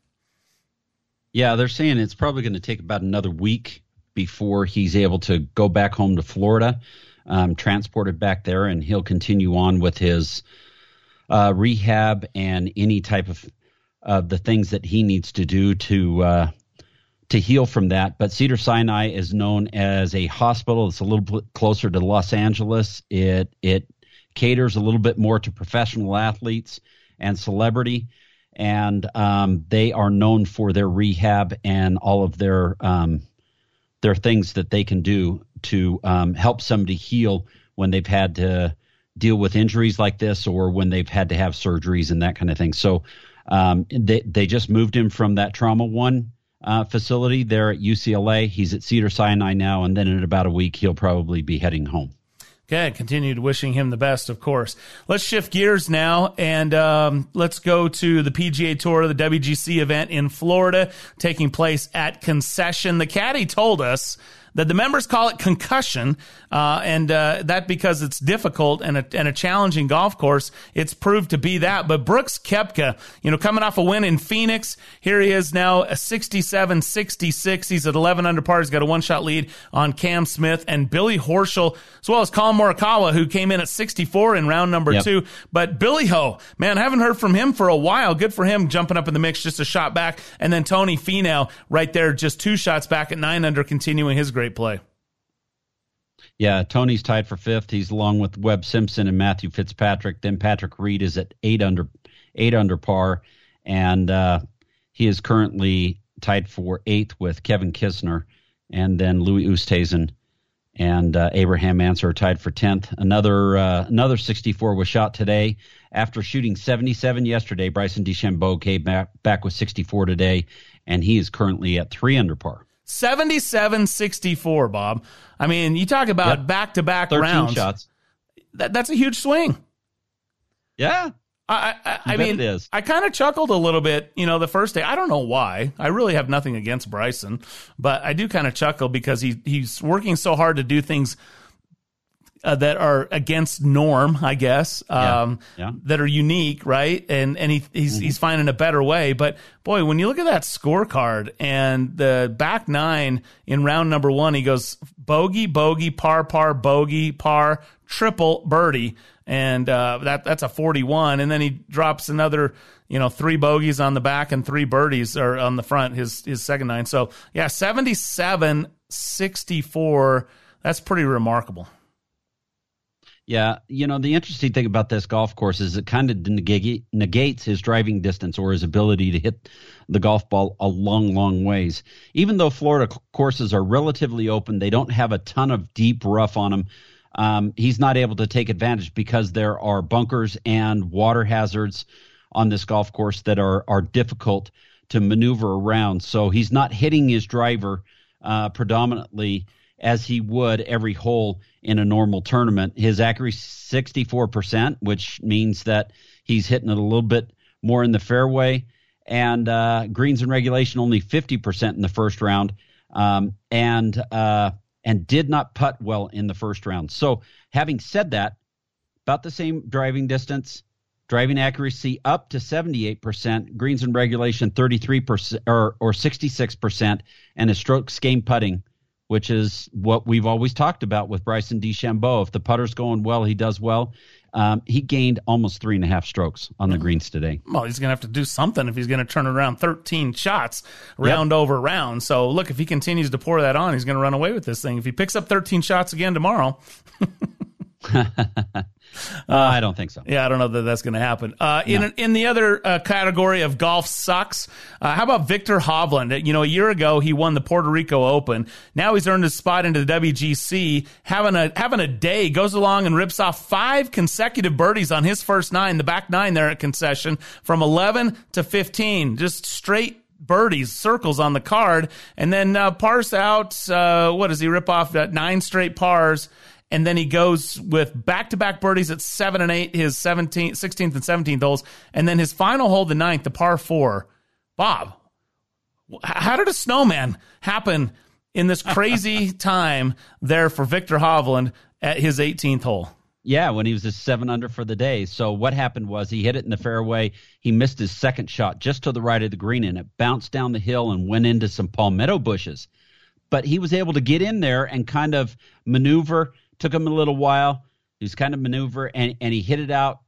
Yeah, they're saying it's probably going to take about another week before he's able to go back home to Florida um, transported back there, and he'll continue on with his uh, rehab and any type of the things that he needs to do to uh, to heal from that. But Cedar Sinai is known as a hospital. It's a little bit closer to Los Angeles. It it caters a little bit more to professional athletes and celebrity, and um, they are known for their rehab and all of their um, their things that they can do to um, help somebody heal when they've had to deal with injuries like this or when they've had to have surgeries and that kind of thing. So um, they they just moved him from that trauma one uh, facility there at UCLA. He's at Cedar Sinai now, and then in about a week he'll probably be heading home. Okay, continued wishing him the best, of course. Let's shift gears now and um, let's go to the PGA Tour, the WGC event in Florida, taking place at Concession. The caddy told us that the members call it concussion, uh, and uh, that because it's difficult and a, and a challenging golf course, it's proved to be that. But Brooks Koepka, you know, coming off a win in Phoenix, here he is now a 67 66. He's at 11 under par. He's got a one shot lead on Cam Smith and Billy Horschel, as well as Collin Morikawa, who came in at 64 in round number yep. two. But Billy Ho, man, I haven't heard from him for a while. Good for him jumping up in the mix, just a shot back. And then Tony Finau right there, just two shots back at nine under, continuing his great play. Yeah, Tony's tied for fifth. He's along with Webb Simpson and Matthew Fitzpatrick. Then Patrick Reed is at eight under eight under par, and uh, he is currently tied for eighth with Kevin Kisner, and then Louis Oosthuizen and uh, Abraham are tied for tenth. Another uh, another 64 was shot today after shooting 77 yesterday. Bryson DeChambeau came back, back with 64 today, and he is currently at three under par. 77 64, Bob. I mean, you talk about back to back rounds. shots. That, that's a huge swing. Yeah. I, I, I mean, it is. I kind of chuckled a little bit, you know, the first day. I don't know why. I really have nothing against Bryson, but I do kind of chuckle because he he's working so hard to do things uh, that are against norm, I guess, um, yeah. Yeah. that are unique, right? And and he he's mm-hmm. he's finding a better way. But boy, when you look at that scorecard and the back nine in round number one, he goes bogey, bogey, par, par, bogey, par, triple, birdie, and uh, that that's a forty-one. And then he drops another, you know, three bogeys on the back and three birdies are on the front. His his second nine. So yeah, 77, 64. That's pretty remarkable. Yeah, you know the interesting thing about this golf course is it kind of negate, negates his driving distance or his ability to hit the golf ball a long, long ways. Even though Florida courses are relatively open, they don't have a ton of deep rough on them. Um, he's not able to take advantage because there are bunkers and water hazards on this golf course that are are difficult to maneuver around. So he's not hitting his driver uh, predominantly as he would every hole in a normal tournament. His accuracy 64%, which means that he's hitting it a little bit more in the fairway. And uh, greens and regulation only 50% in the first round, um, and uh, and did not putt well in the first round. So, having said that, about the same driving distance, driving accuracy up to 78%, greens and regulation 33% or, or 66%, and his strokes gained putting which is what we've always talked about with Bryson DeChambeau. If the putter's going well, he does well. Um, he gained almost three and a half strokes on the greens today. Well, he's going to have to do something if he's going to turn around 13 shots round yep. over round. So, look, if he continues to pour that on, he's going to run away with this thing. If he picks up 13 shots again tomorrow. Uh, I don't think so. Yeah, I don't know that that's going to happen. Uh, in no. in the other uh, category of golf sucks, uh, how about Viktor Hovland? You know, a year ago he won the Puerto Rico Open. Now he's earned his spot into the WGC. Having a having a day goes along and rips off five consecutive birdies on his first nine, the back nine there at concession from eleven to fifteen, just straight birdies, circles on the card, and then uh, parse out. Uh, what does he rip off? Uh, nine straight pars and then he goes with back-to-back birdies at seven and eight, his 17th, 16th and 17th holes, and then his final hole, the ninth, the par four. Bob, how did a snowman happen in this crazy time there for Viktor Hovland at his 18th hole? Yeah, when he was a seven under for the day. So what happened was he hit it in the fairway. He missed his second shot just to the right of the green, and it bounced down the hill and went into some palmetto bushes. But he was able to get in there and kind of maneuver Took him a little while. He was kind of maneuver and, and he hit it out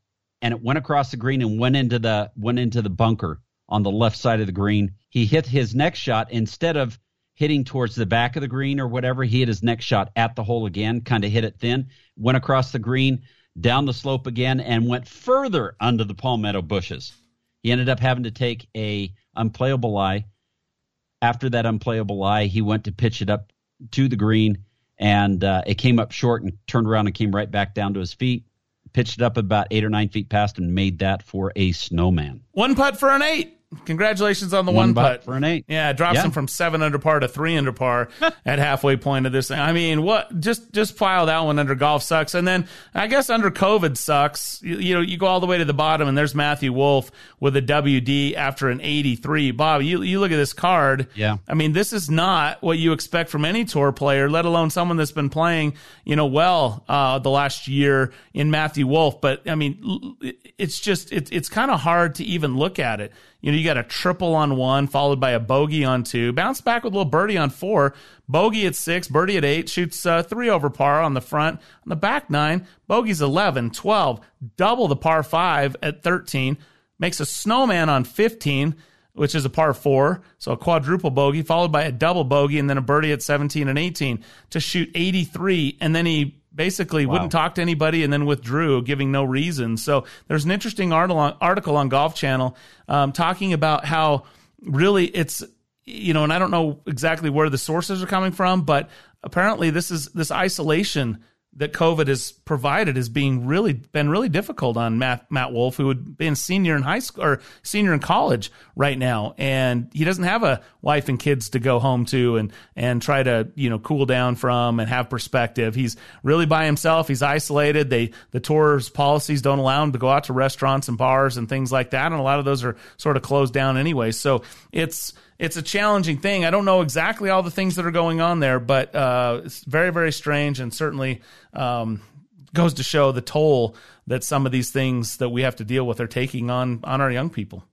and it went across the green and went into the went into the bunker on the left side of the green. He hit his next shot instead of hitting towards the back of the green or whatever, he hit his next shot at the hole again, kind of hit it thin, went across the green, down the slope again, and went further under the palmetto bushes. He ended up having to take a unplayable lie. After that unplayable lie, he went to pitch it up to the green and uh, it came up short and turned around and came right back down to his feet. Pitched it up about eight or nine feet past and made that for a snowman. One putt for an eight. Congratulations on the one, one putt for an eight. Yeah, drops yeah. him from seven under par to three under par at halfway point of this thing. I mean, what? Just just file that one under golf sucks, and then I guess under COVID sucks. You, you know, you go all the way to the bottom, and there's Matthew Wolff with a WD after an 83. Bob, you you look at this card. Yeah, I mean, this is not what you expect from any tour player, let alone someone that's been playing, you know, well uh, the last year in Matthew Wolff. But I mean, it's just it, it's kind of hard to even look at it. You know, you got a triple on one, followed by a bogey on two, bounce back with a little birdie on four, bogey at six, birdie at eight, shoots uh, three over par on the front. On the back nine, bogey's 11, 12, double the par five at 13, makes a snowman on 15 which is a par four, so a quadruple bogey, followed by a double bogey, and then a birdie at 17 and 18 to shoot 83. And then he basically wow. wouldn't talk to anybody and then withdrew, giving no reason. So there's an interesting article on Golf Channel um, talking about how really it's you know, and I don't know exactly where the sources are coming from, but apparently this is this isolation that COVID has provided has being really been really difficult on Matt Matt Wolff, who would be a senior in high school or senior in college right now, and he doesn't have a wife and kids to go home to and and try to you know cool down from and have perspective. He's really by himself. He's isolated. They the tour's policies don't allow him to go out to restaurants and bars and things like that, and a lot of those are sort of closed down anyway. So it's it's a challenging thing. I don't know exactly all the things that are going on there, but uh, it's very, very strange and certainly um, goes to show the toll that some of these things that we have to deal with are taking on on our young people.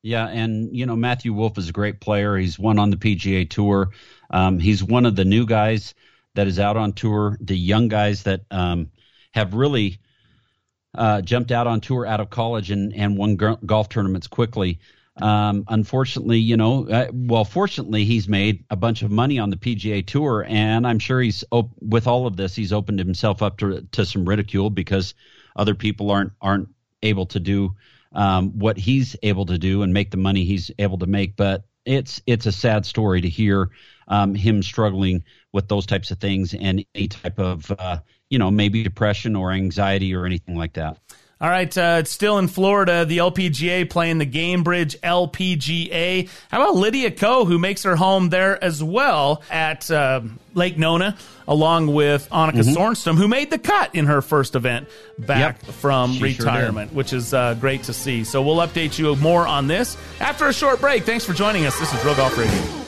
Yeah, and you know Matthew Wolff is a great player. He's won on the PGA Tour. Um, he's one of the new guys that is out on tour. The young guys that um, have really uh, jumped out on tour out of college and and won golf tournaments quickly. Um, unfortunately, you know, uh, well, fortunately, he's made a bunch of money on the PGA Tour, and I'm sure he's op- with all of this, he's opened himself up to to some ridicule because other people aren't aren't able to do um, what he's able to do and make the money he's able to make. But it's it's a sad story to hear um, him struggling with those types of things and any type of uh, you know maybe depression or anxiety or anything like that. All right, uh, it's still in Florida. The LPGA playing the Gainbridge LPGA. How about Lydia Ko, who makes her home there as well at uh, Lake Nona, along with Annika mm-hmm. Sorenstam, who made the cut in her first event back yep. from she retirement, sure which is uh, great to see. So we'll update you more on this after a short break. Thanks for joining us. This is Real Golf Radio.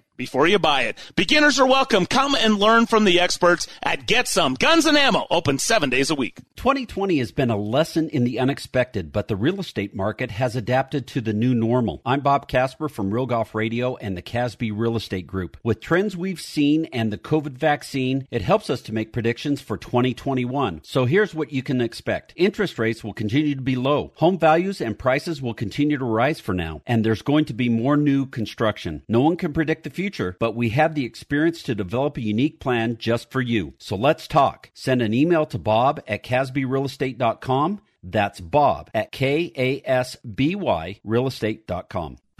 before you buy it. Beginners are welcome. Come and learn from the experts at Get Some Guns and Ammo, open seven days a week. 2020 has been a lesson in the unexpected, but the real estate market has adapted to the new normal. I'm Bob Casper from Real Golf Radio and the Kasby Real Estate Group. With trends we've seen and the COVID vaccine, it helps us to make predictions for 2021. So here's what you can expect. Interest rates will continue to be low. Home values and prices will continue to rise for now, and there's going to be more new construction. No one can predict the future future, but we have the experience to develop a unique plan just for you. So let's talk. Send an email to bob at kasbyrealestate.com. That's bob at K-A-S-B-Y realestate.com.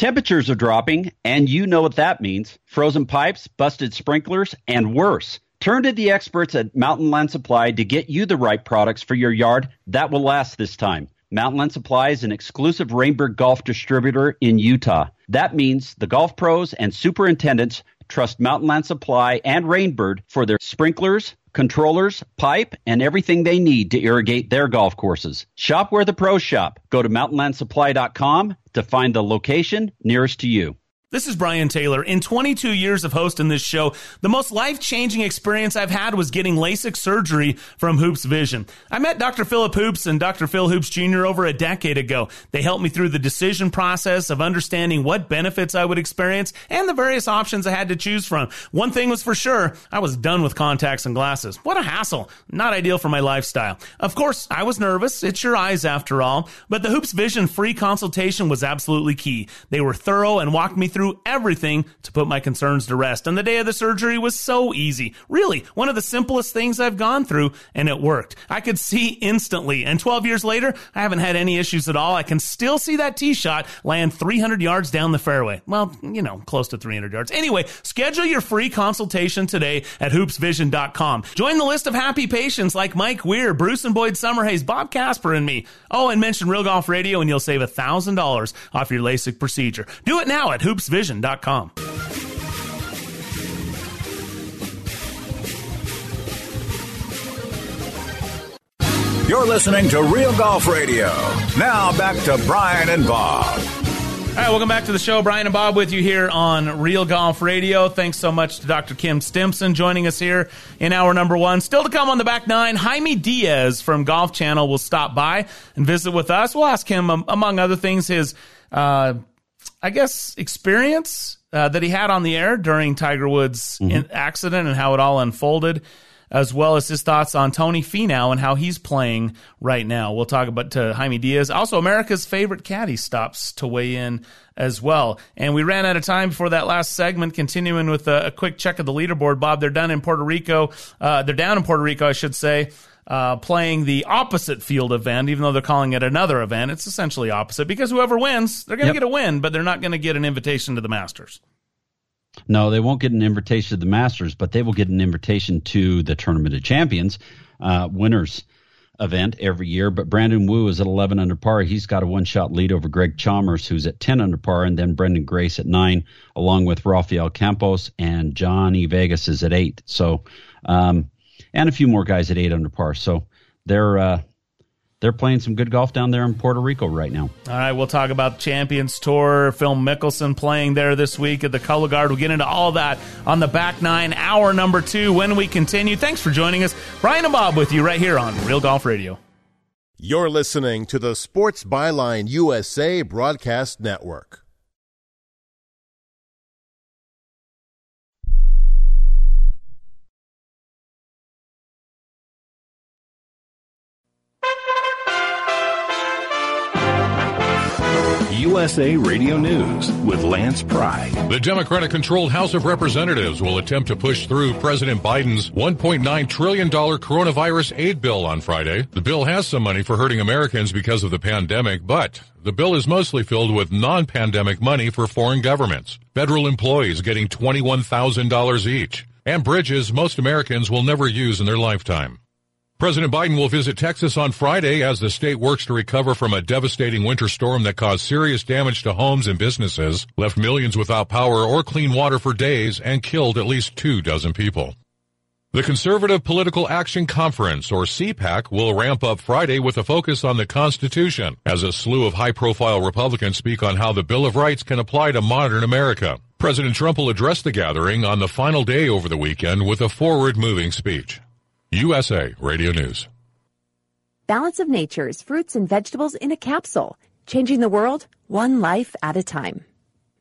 Temperatures are dropping, and you know what that means frozen pipes, busted sprinklers, and worse. Turn to the experts at Mountain Land Supply to get you the right products for your yard that will last this time. Mountain Land Supply is an exclusive Rainbird golf distributor in Utah. That means the golf pros and superintendents trust Mountain Land Supply and Rainbird for their sprinklers, controllers, pipe, and everything they need to irrigate their golf courses. Shop where the pros shop. Go to mountainlandsupply.com to find the location nearest to you. This is Brian Taylor. In 22 years of hosting this show, the most life changing experience I've had was getting LASIK surgery from Hoops Vision. I met Dr. Philip Hoops and Dr. Phil Hoops Jr. over a decade ago. They helped me through the decision process of understanding what benefits I would experience and the various options I had to choose from. One thing was for sure, I was done with contacts and glasses. What a hassle. Not ideal for my lifestyle. Of course, I was nervous. It's your eyes after all. But the Hoops Vision free consultation was absolutely key. They were thorough and walked me through through everything to put my concerns to rest. And the day of the surgery was so easy. Really, one of the simplest things I've gone through, and it worked. I could see instantly. And 12 years later, I haven't had any issues at all. I can still see that tee shot land 300 yards down the fairway. Well, you know, close to 300 yards. Anyway, schedule your free consultation today at hoopsvision.com. Join the list of happy patients like Mike Weir, Bruce and Boyd Summerhays, Bob Casper, and me. Oh, and mention Real Golf Radio, and you'll save $1,000 off your LASIK procedure. Do it now at Hoops Vision.com. You're listening to Real Golf Radio. Now back to Brian and Bob. All right, welcome back to the show. Brian and Bob with you here on Real Golf Radio. Thanks so much to Dr. Kim Stimson joining us here in hour number one. Still to come on the back nine, Jaime Diaz from Golf Channel will stop by and visit with us. We'll ask him, um, among other things, his uh, I guess, experience uh, that he had on the air during Tiger Woods' mm-hmm. accident and how it all unfolded, as well as his thoughts on Tony Finau and how he's playing right now. We'll talk about to Jaime Diaz. Also, America's favorite caddy stops to weigh in as well. And we ran out of time before that last segment. Continuing with a, a quick check of the leaderboard, Bob. They're done in Puerto Rico. Uh, they're down in Puerto Rico, I should say uh, playing the opposite field event, even though they're calling it another event. It's essentially opposite because whoever wins, they're going to yep. get a win, but they're not going to get an invitation to the Masters. No, they won't get an invitation to the Masters, but they will get an invitation to the Tournament of Champions uh, winners event every year. But Brandon Wu is at 11 under par. He's got a one shot lead over Greg Chalmers, who's at 10 under par, and then Branden Grace at nine, along with Rafael Campos and Johnny Vegas is at eight. So, um, and a few more guys at eight under par. So they're uh, they're playing some good golf down there in Puerto Rico right now. All right, we'll talk about Champions Tour. Phil Mickelson playing there this week at the Cologuard. We'll get into all that on the back nine, hour number two, when we continue. Thanks for joining us. Brian and Bob with you right here on Real Golf Radio. You're listening to the Sports Byline USA Broadcast Network. USA Radio News with Lance Pry. The Democratic controlled House of Representatives will attempt to push through President Biden's $1.9 trillion coronavirus aid bill on Friday. The bill has some money for hurting Americans because of the pandemic, but the bill is mostly filled with non-pandemic money for foreign governments. Federal employees getting $21,000 each. And bridges most Americans will never use in their lifetime. President Biden will visit Texas on Friday as the state works to recover from a devastating winter storm that caused serious damage to homes and businesses, left millions without power or clean water for days, and killed at least two dozen people. The Conservative Political Action Conference, or CPAC, will ramp up Friday with a focus on the Constitution as a slew of high-profile Republicans speak on how the Bill of Rights can apply to modern America. President Trump will address the gathering on the final day over the weekend with a forward-moving speech. USA Radio News. Balance of Nature's fruits and vegetables in a capsule, changing the world one life at a time.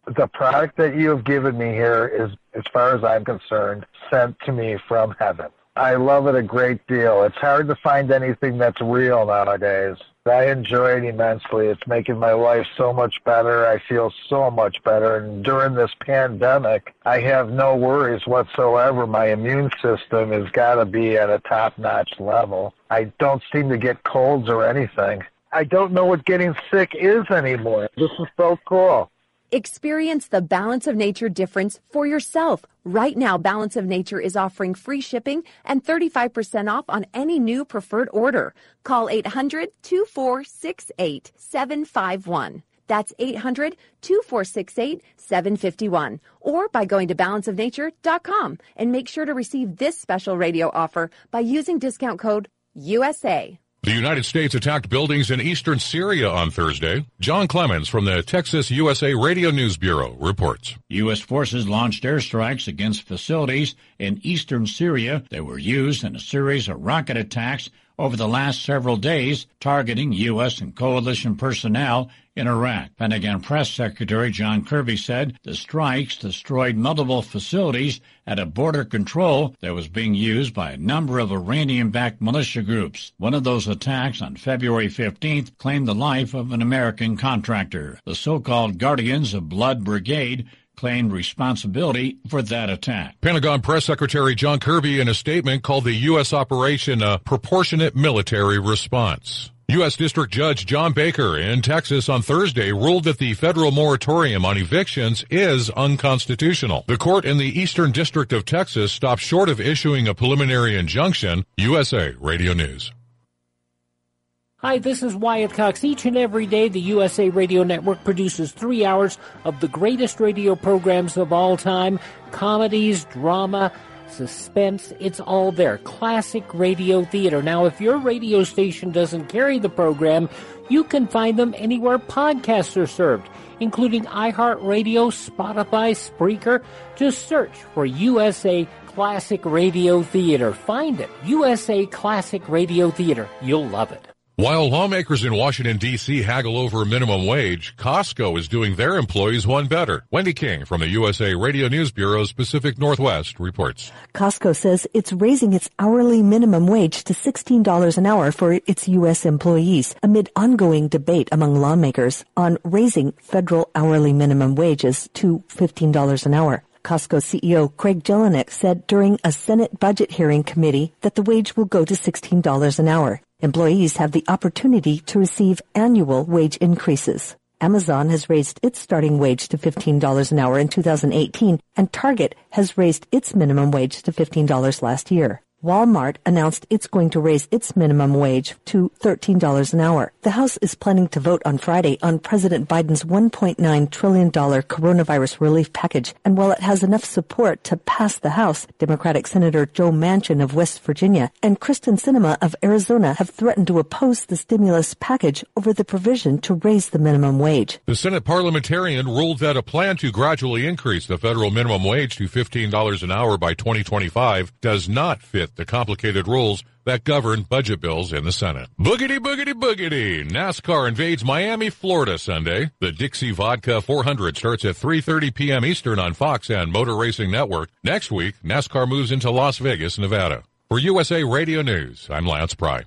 The product that you have given me here is, as far as I'm concerned, sent to me from heaven. I love it a great deal. It's hard to find anything that's real nowadays. I enjoy it immensely. It's making my life so much better. I feel so much better. And during this pandemic, I have no worries whatsoever. My immune system has got to be at a top notch level. I don't seem to get colds or anything. I don't know what getting sick is anymore. This is so cool. Experience the Balance of Nature difference for yourself. Right now, Balance of Nature is offering free shipping and 35% off on any new preferred order. Call 800 2468 751. That's 800 2468 751. Or by going to balanceofnature.com and make sure to receive this special radio offer by using discount code USA. The United States attacked buildings in eastern Syria on Thursday. John Clemens from the Texas USA Radio News Bureau reports. U.S. forces launched airstrikes against facilities in eastern Syria that were used in a series of rocket attacks over the last several days targeting U.S. and coalition personnel in Iraq. Pentagon Press Secretary John Kirby said the strikes destroyed multiple facilities at a border control that was being used by a number of Iranian-backed militia groups. One of those attacks on February 15th claimed the life of an American contractor. The so-called Guardians of Blood Brigade claimed responsibility for that attack. Pentagon Press Secretary John Kirby in a statement called the U.S. operation a proportionate military response. U.S. District Judge John Barker in Texas on Thursday ruled that the federal moratorium on evictions is unconstitutional. The court in the Eastern District of Texas stopped short of issuing a preliminary injunction. USA Radio News. Hi, this is Wyatt Cox. Each and every day, the USA Radio Network produces three hours of the greatest radio programs of all time comedies, drama, suspense. It's all there. Classic radio theater. Now, if your radio station doesn't carry the program, you can find them anywhere podcasts are served, including iHeartRadio, Spotify, Spreaker. Just search for USA Classic Radio Theater. Find it. USA Classic Radio Theater. You'll love it. While lawmakers in Washington, D.C. haggle over a minimum wage, Costco is doing their employees one better. Wendy King from the USA Radio News Bureau's Pacific Northwest reports. Costco says it's raising its hourly minimum wage to $16 an hour for its U.S. employees amid ongoing debate among lawmakers on raising federal hourly minimum wages to $15 an hour. Costco CEO Craig Jelinek said during a Senate budget hearing committee that the wage will go to $16 an hour. Employees have the opportunity to receive annual wage increases. Amazon has raised its starting wage to $15 an hour in 2018, and Target has raised its minimum wage to $15 last year. Walmart announced it's going to raise its minimum wage to $13 an hour. The House is planning to vote on Friday on President Biden's $1.9 trillion coronavirus relief package. And while it has enough support to pass the House, Democratic Senator Joe Manchin of West Virginia and Kyrsten Sinema of Arizona have threatened to oppose the stimulus package over the provision to raise the minimum wage. The Senate parliamentarian ruled that a plan to gradually increase the federal minimum wage to $15 an hour by 2025 does not fit the complicated rules that govern budget bills in the Senate. Boogity, boogity, boogity. NASCAR invades Miami, Florida Sunday. The Dixie Vodka 400 starts at 3.30 p.m. Eastern on Fox and Motor Racing Network. Next week, NASCAR moves into Las Vegas, Nevada. For USA Radio News, I'm Lance Pry.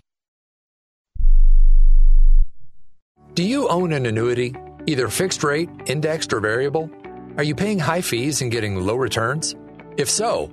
Do you own an annuity, either fixed rate, indexed, or variable? Are you paying high fees and getting low returns? If so,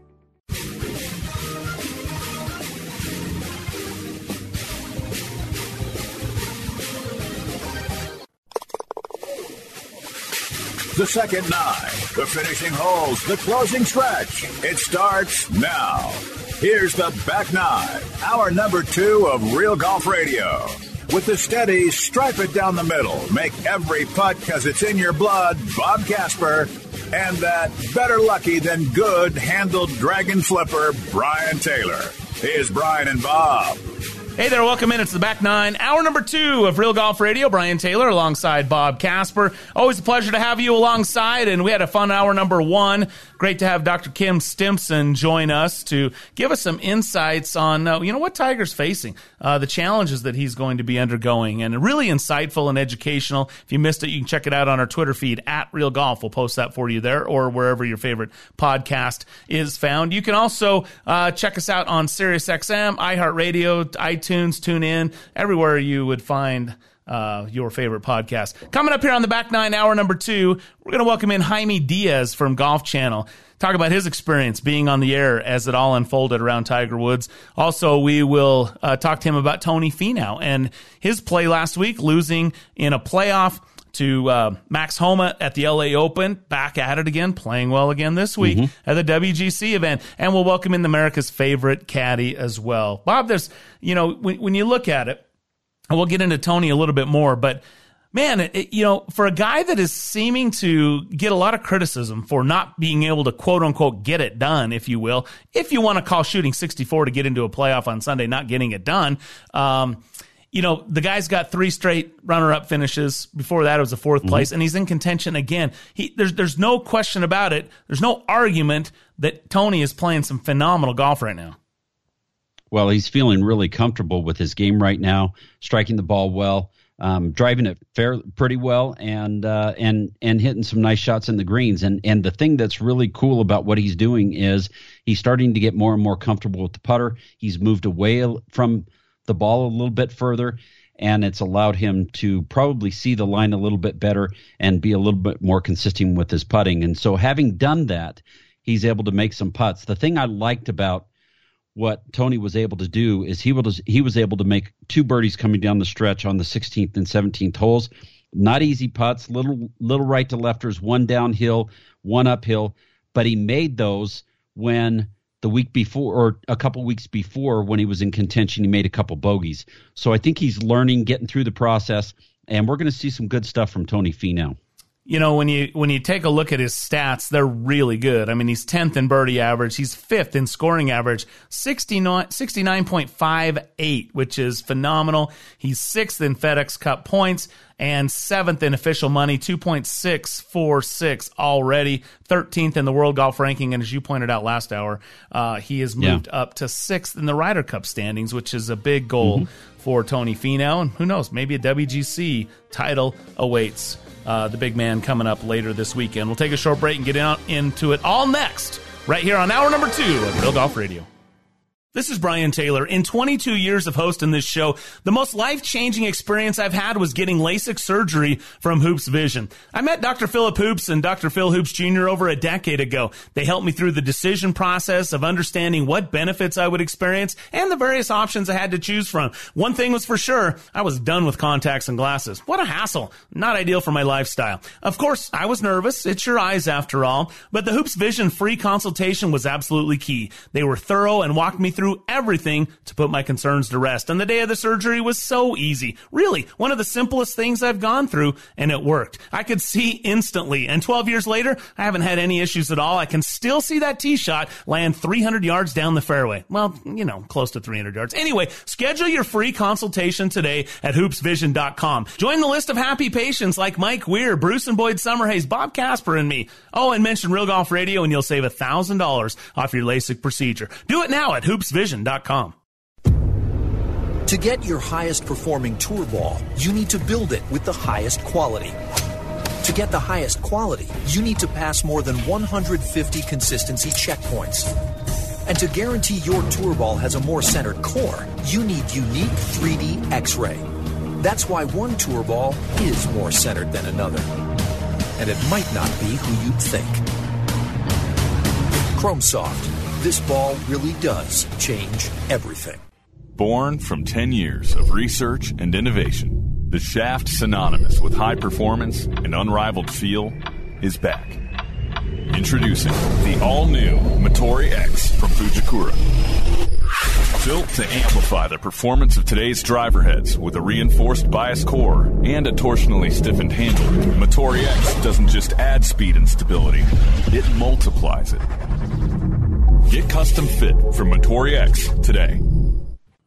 The second nine, the finishing holes, the closing stretch. It starts now. Here's the back nine, hour number two of Real Golf Radio. With the steady, stripe it down the middle, make every putt because it's in your blood, Bob Casper, and that better lucky than good handled dragon flipper, Brian Taylor. Here's Brian and Bob. Hey there, welcome in. It's the back nine, hour number two of Real Golf Radio. Brian Taylor alongside Bob Casper. Always a pleasure to have you alongside, and we had a fun hour number one. Great to have Dr. Kim Stimson join us to give us some insights on, uh, you know, what Tiger's facing, uh, the challenges that he's going to be undergoing, and really insightful and educational. If you missed it, you can check it out on our Twitter feed at Real Golf. We'll post that for you there or wherever your favorite podcast is found. You can also uh, check us out on SiriusXM, iHeartRadio, iTunes, TuneIn, everywhere you would find uh, your favorite podcast. Coming up here on the back nine, hour number two, we're going to welcome in Jaime Diaz from Golf Channel. Talk about his experience being on the air as it all unfolded around Tiger Woods. Also, we will uh, talk to him about Tony Finau and his play last week, losing in a playoff to uh, Max Homa at the LA Open, back at it again, playing well again this week mm-hmm. at the WGC event. And we'll welcome in America's favorite caddy as well. Bob, there's, you know, when, when you look at it, and we'll get into Tony a little bit more, but man, it, you know, for a guy that is seeming to get a lot of criticism for not being able to quote unquote get it done, if you will, if you want to call shooting 64 to get into a playoff on Sunday, not getting it done, um, you know, the guy's got three straight runner-up finishes. Before that, it was a 4th mm-hmm. place, and he's in contention again. He, there's there's no question about it. There's no argument that Tony is playing some phenomenal golf right now. Well, he's feeling really comfortable with his game right now, striking the ball well, um, driving it fair pretty well, and uh, and and hitting some nice shots in the greens. And and the thing that's really cool about what he's doing is he's starting to get more and more comfortable with the putter. He's moved away from the ball a little bit further and it's allowed him to probably see the line a little bit better and be a little bit more consistent with his putting. And so, having done that, he's able to make some putts. The thing I liked about what Tony was able to do is he was he was able to make two birdies coming down the stretch on the 16th and 17th holes. Not easy putts, little little right to lefters, one downhill, one uphill, but he made those when the week before or a couple weeks before when he was in contention he made a couple bogeys. So I think he's learning, getting through the process, and we're going to see some good stuff from Tony Finau. You know, when you when you take a look at his stats, they're really good. I mean, he's 10th in birdie average, he's 5th in scoring average, 69, 69.58, which is phenomenal. He's 6th in FedEx Cup points and 7th in official money, 2.646 already, 13th in the World Golf Ranking, and as you pointed out last hour, uh, he has moved yeah. up to 6th in the Ryder Cup standings, which is a big goal mm-hmm. for Tony Finau, and who knows, maybe a WGC title awaits uh, the big man coming up later this weekend. We'll take a short break and get in, into it all next, right here on hour number two of Real Golf Radio. This is Brian Taylor. In 22 years of hosting this show, the most life-changing experience I've had was getting LASIK surgery from Hoops Vision. I met Dr. Philip Hoops and Dr. Phil Hoops Jr. over a decade ago. They helped me through the decision process of understanding what benefits I would experience and the various options I had to choose from. One thing was for sure, I was done with contacts and glasses. What a hassle. Not ideal for my lifestyle. Of course, I was nervous. It's your eyes after all. But the Hoops Vision free consultation was absolutely key. They were thorough and walked me through through everything to put my concerns to rest. And the day of the surgery was so easy. Really, one of the simplest things I've gone through, and it worked. I could see instantly. And 12 years later, I haven't had any issues at all. I can still see that tee shot land 300 yards down the fairway. Well, you know, close to 300 yards. Anyway, schedule your free consultation today at hoopsvision.com. Join the list of happy patients like Mike Weir, Bruce and Boyd Summerhays, Bob Casper, and me. Oh, and mention Real Golf Radio and you'll save $1,000 off your LASIK procedure. Do it now at hoopsvision.com vision.com. To get your highest performing tour ball, you need to build it with the highest quality. To get the highest quality, you need to pass more than 150 consistency checkpoints. And to guarantee your tour ball has a more centered core, you need unique 3D X ray. That's why one tour ball is more centered than another. And it might not be who you'd think. Chrome Soft this ball really does change everything. Born from 10 years of research and innovation, the shaft synonymous with high performance and unrivaled feel is back. Introducing the all-new Motore X from Fujikura. Built to amplify the performance of today's driver heads with a reinforced bias core and a torsionally stiffened handle, Motore X doesn't just add speed and stability, it multiplies it. Get custom fit from Motore X today.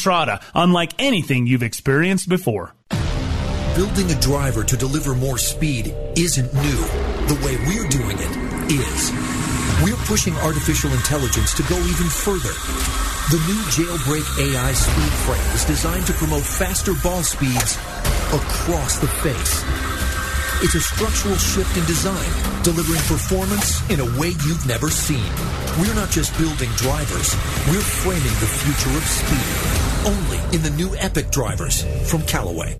Entrada, unlike anything you've experienced before. Building a driver to deliver more speed isn't new. The way we're doing it is. We're pushing artificial intelligence to go even further. The new Jailbreak AI speed frame is designed to promote faster ball speeds across the face. It's a structural shift in design, delivering performance in a way you've never seen. We're not just building drivers, we're framing the future of speed. Only in the new Epic drivers from Callaway.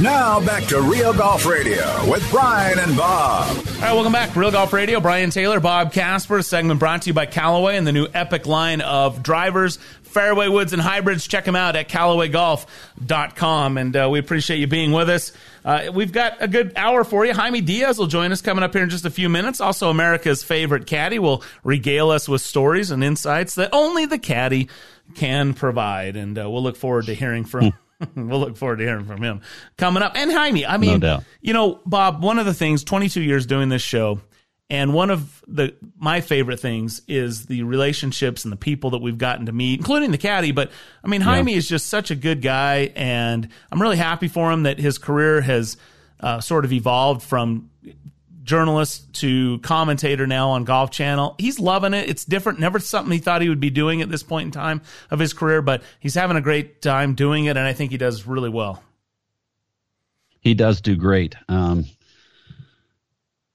Now back to Real Golf Radio with Brian and Bob. All right, welcome back. Real Golf Radio. Brian Taylor, Bob Casper. A segment brought to you by Callaway and the new Epic line of drivers, fairway woods, and hybrids. Check them out at CallawayGolf.com. And uh, we appreciate you being with us. Uh, we've got a good hour for you. Jaime Diaz will join us coming up here in just a few minutes. Also, America's favorite caddy will regale us with stories and insights that only the caddy can provide. And uh, we'll look forward to hearing from. we'll look forward to hearing from him coming up. And Jaime, I mean, no you know, Bob, one of the things, 22 years doing this show, and one of the my favorite things is the relationships and the people that we've gotten to meet, including the caddy. But I mean, Jaime yeah. is just such a good guy, and I'm really happy for him that his career has uh, sort of evolved from journalist to commentator now on Golf Channel. He's loving it. It's different. Never something he thought he would be doing at this point in time of his career, but he's having a great time doing it, and I think he does really well. He does do great. Um,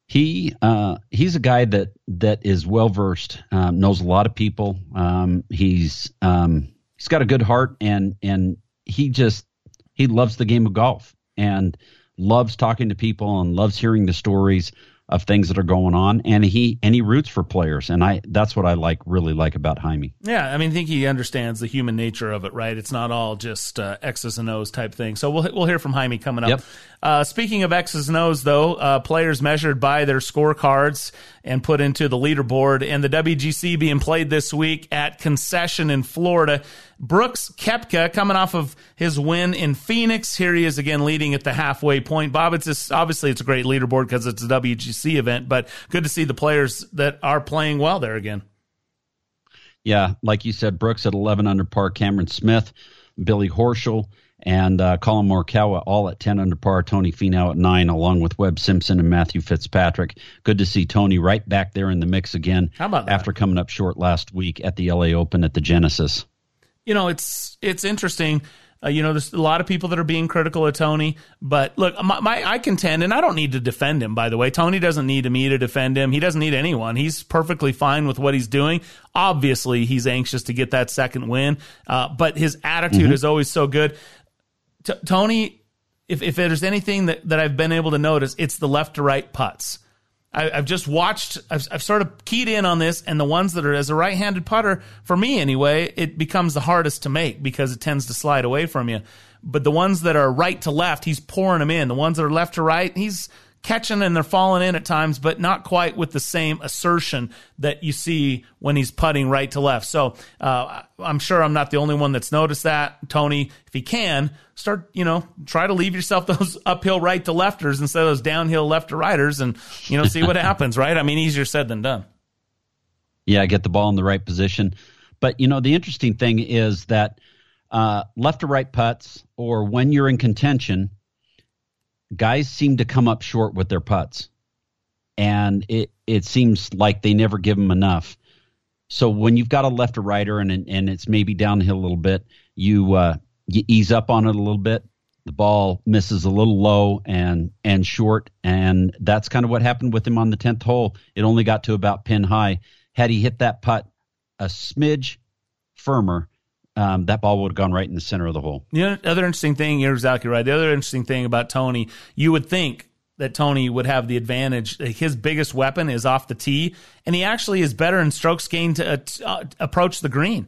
he uh, he's a guy that that is well versed, um, knows a lot of people. Um, he's um, he's got a good heart, and and he just he loves the game of golf and loves talking to people and loves hearing the stories of things that are going on and he and he roots for players and I that's what I like really like about Jaime. Yeah, I mean I think he understands the human nature of it, right? It's not all just uh, X's and O's type thing. So we'll we'll hear from Jaime coming up. Yep. Uh, speaking of X's and O's, though, uh, players measured by their scorecards and put into the leaderboard, and the WGC being played this week at Concession in Florida. Brooks Koepka coming off of his win in Phoenix. Here he is again leading at the halfway point. Bob, it's just, obviously it's a great leaderboard because it's a WGC event, but good to see the players that are playing well there again. Yeah, like you said, Brooks at 11 under par, Cameron Smith, Billy Horschel, and uh, Collin Morikawa all at 10 under par. Tony Finau at 9, along with Webb Simpson and Matthew Fitzpatrick. Good to see Tony right back there in the mix again. How about that? After coming up short last week at the LA Open at the Genesis. You know, it's it's interesting. Uh, you know, there's a lot of people that are being critical of Tony, but look, my, my, I contend, and I don't need to defend him. By the way, Tony doesn't need me to defend him. He doesn't need anyone. He's perfectly fine with what he's doing. Obviously, he's anxious to get that second win, uh, but his attitude Mm-hmm. is always so good. T- Tony, if if there's anything that that I've been able to notice, it's the left to right putts. I, I've just watched. I've, I've sort of keyed in on this, and the ones that are as a right-handed putter, for me anyway, it becomes the hardest to make because it tends to slide away from you. But the ones that are right to left, he's pouring them in. The ones that are left to right, he's catching and they're falling in at times, but not quite with the same assertion that you see when he's putting right to left. So uh, I'm sure I'm not the only one that's noticed that. Tony, if he can, start, you know, try to leave yourself those uphill right to lefters instead of those downhill left to righters and, you know, see what happens, right? I mean, easier said than done. Yeah, get the ball in the right position. But, you know, the interesting thing is that uh, left to right putts, or when you're in contention, guys seem to come up short with their putts. And it, it seems like they never give them enough. So when you've got a left or righter and and it's maybe downhill a little bit, you uh, you ease up on it a little bit. The ball misses a little low and and short, and that's kind of what happened with him on the tenth hole. It only got to about pin high. Had he hit that putt a smidge firmer, um, that ball would have gone right in the center of the hole. The other interesting thing, you're exactly right. The other interesting thing about Tony, you would think that Tony would have the advantage. His biggest weapon is off the tee, and he actually is better in strokes gained to uh, t- uh, approach the green.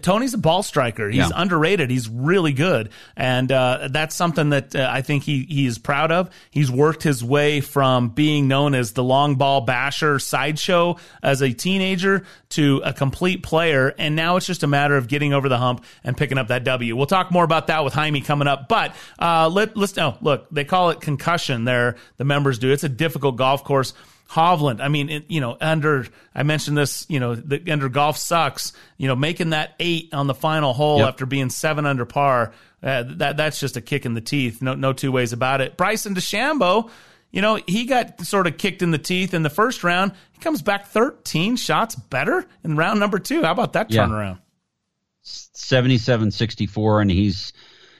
Tony's a ball striker. He's Yeah. underrated. He's really good, and uh, that's something that uh, I think he he is proud of. He's worked his way from being known as the long ball basher sideshow as a teenager to a complete player, and now it's just a matter of getting over the hump and picking up that W. We'll talk more about that with Jaime coming up, but uh, let, let's know. look. They call it concussion. There, the members do. It's a difficult golf course. Hovland, I mean, it, you know, under I mentioned this, you know, the, under golf sucks. You know, making that eight on the final hole Yep. after being seven under par, uh, that that's just a kick in the teeth. No, no two ways about it. Bryson DeChambeau, you know, he got sort of kicked in the teeth in the first round. He comes back 13 shots better in round number two. How about that Yeah. turnaround? 77 64 and he's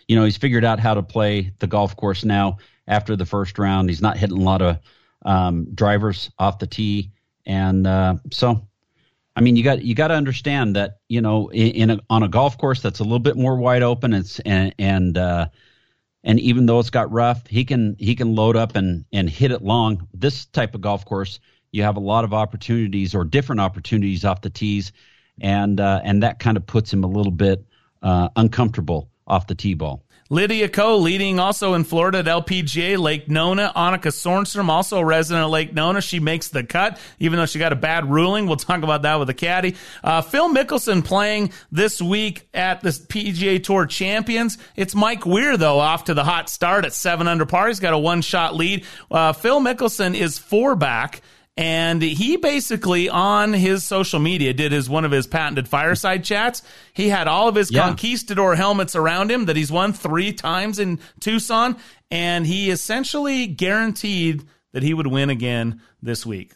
you know he's figured out how to play the golf course now after the first round he's not hitting a lot of um, drivers off the tee. And uh, so i mean you got you got to understand that you know in, in a, on a golf course that's a little bit more wide open it's and and uh, and even though it's got rough he can he can load up and and hit it long. This type of golf course you have a lot of opportunities or different opportunities off the tees. And uh, and that kind of puts him a little bit uh, uncomfortable off the tee ball. Lydia Ko leading also in Florida at LPGA Lake Nona. Annika Sorenstam, also a resident of Lake Nona. She makes the cut, even though she got a bad ruling. We'll talk about that with the caddy. Uh, Phil Mickelson playing this week at the PGA Tour Champions. It's Mike Weir, though, off to the hot start at seven under par. He's got a one shot lead. Uh, Phil Mickelson is four back. And he basically on his social media did his one of his patented fireside chats. He had all of his Yeah. conquistador helmets around him that he's won three times in Tucson, and he essentially guaranteed that he would win again this week.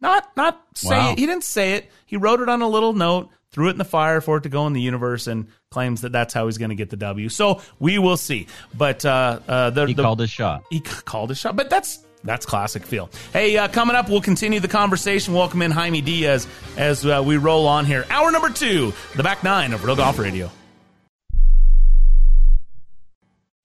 Not not say Wow. it. He didn't say it. He wrote it on a little note, threw it in the fire for it to go in the universe, and claims that that's how he's going to get the W. So we will see. But uh, uh, the, He the- called his shot. he called his shot. But that's That's classic Phil. Hey, uh, coming up, we'll continue the conversation. Welcome in Jaime Diaz as uh, we roll on here. Hour number two, the back nine of Real Golf Radio.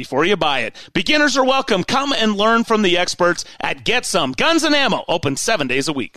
before you buy it. Beginners are welcome. Come and learn from the experts at Get Some Guns and Ammo, open seven days a week.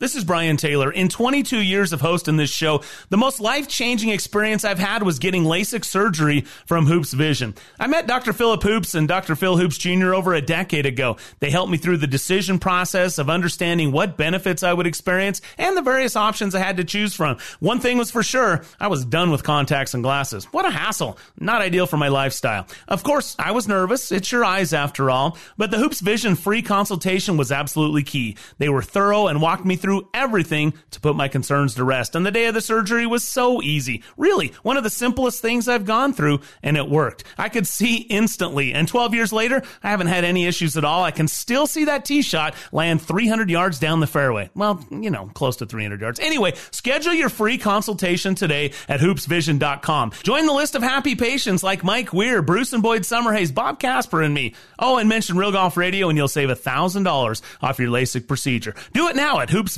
This is Brian Taylor. In 22 years of hosting this show, the most life changing experience I've had was getting LASIK surgery from Hoops Vision. I met Dr. Philip Hoops and Dr. Phil Hoops Jr. over a decade ago. They helped me through the decision process of understanding what benefits I would experience and the various options I had to choose from. One thing was for sure, I was done with contacts and glasses. What a hassle. Not ideal for my lifestyle. Of course, I was nervous. It's your eyes after all. But the Hoops Vision free consultation was absolutely key. They were thorough and walked me through through everything to put my concerns to rest. And the day of the surgery was so easy. Really, one of the simplest things I've gone through, and it worked. I could see instantly. And 12 years later, I haven't had any issues at all. I can still see that tee shot land 300 yards down the fairway. Well, you know, close to 300 yards. Anyway, schedule your free consultation today at hoopsvision.com. Join the list of happy patients like Mike Weir, Bruce and Boyd Summerhays, Bob Casper, and me. Oh, and mention Real Golf Radio, and you'll save $1,000 off your LASIK procedure. Do it now at hoopsvision.com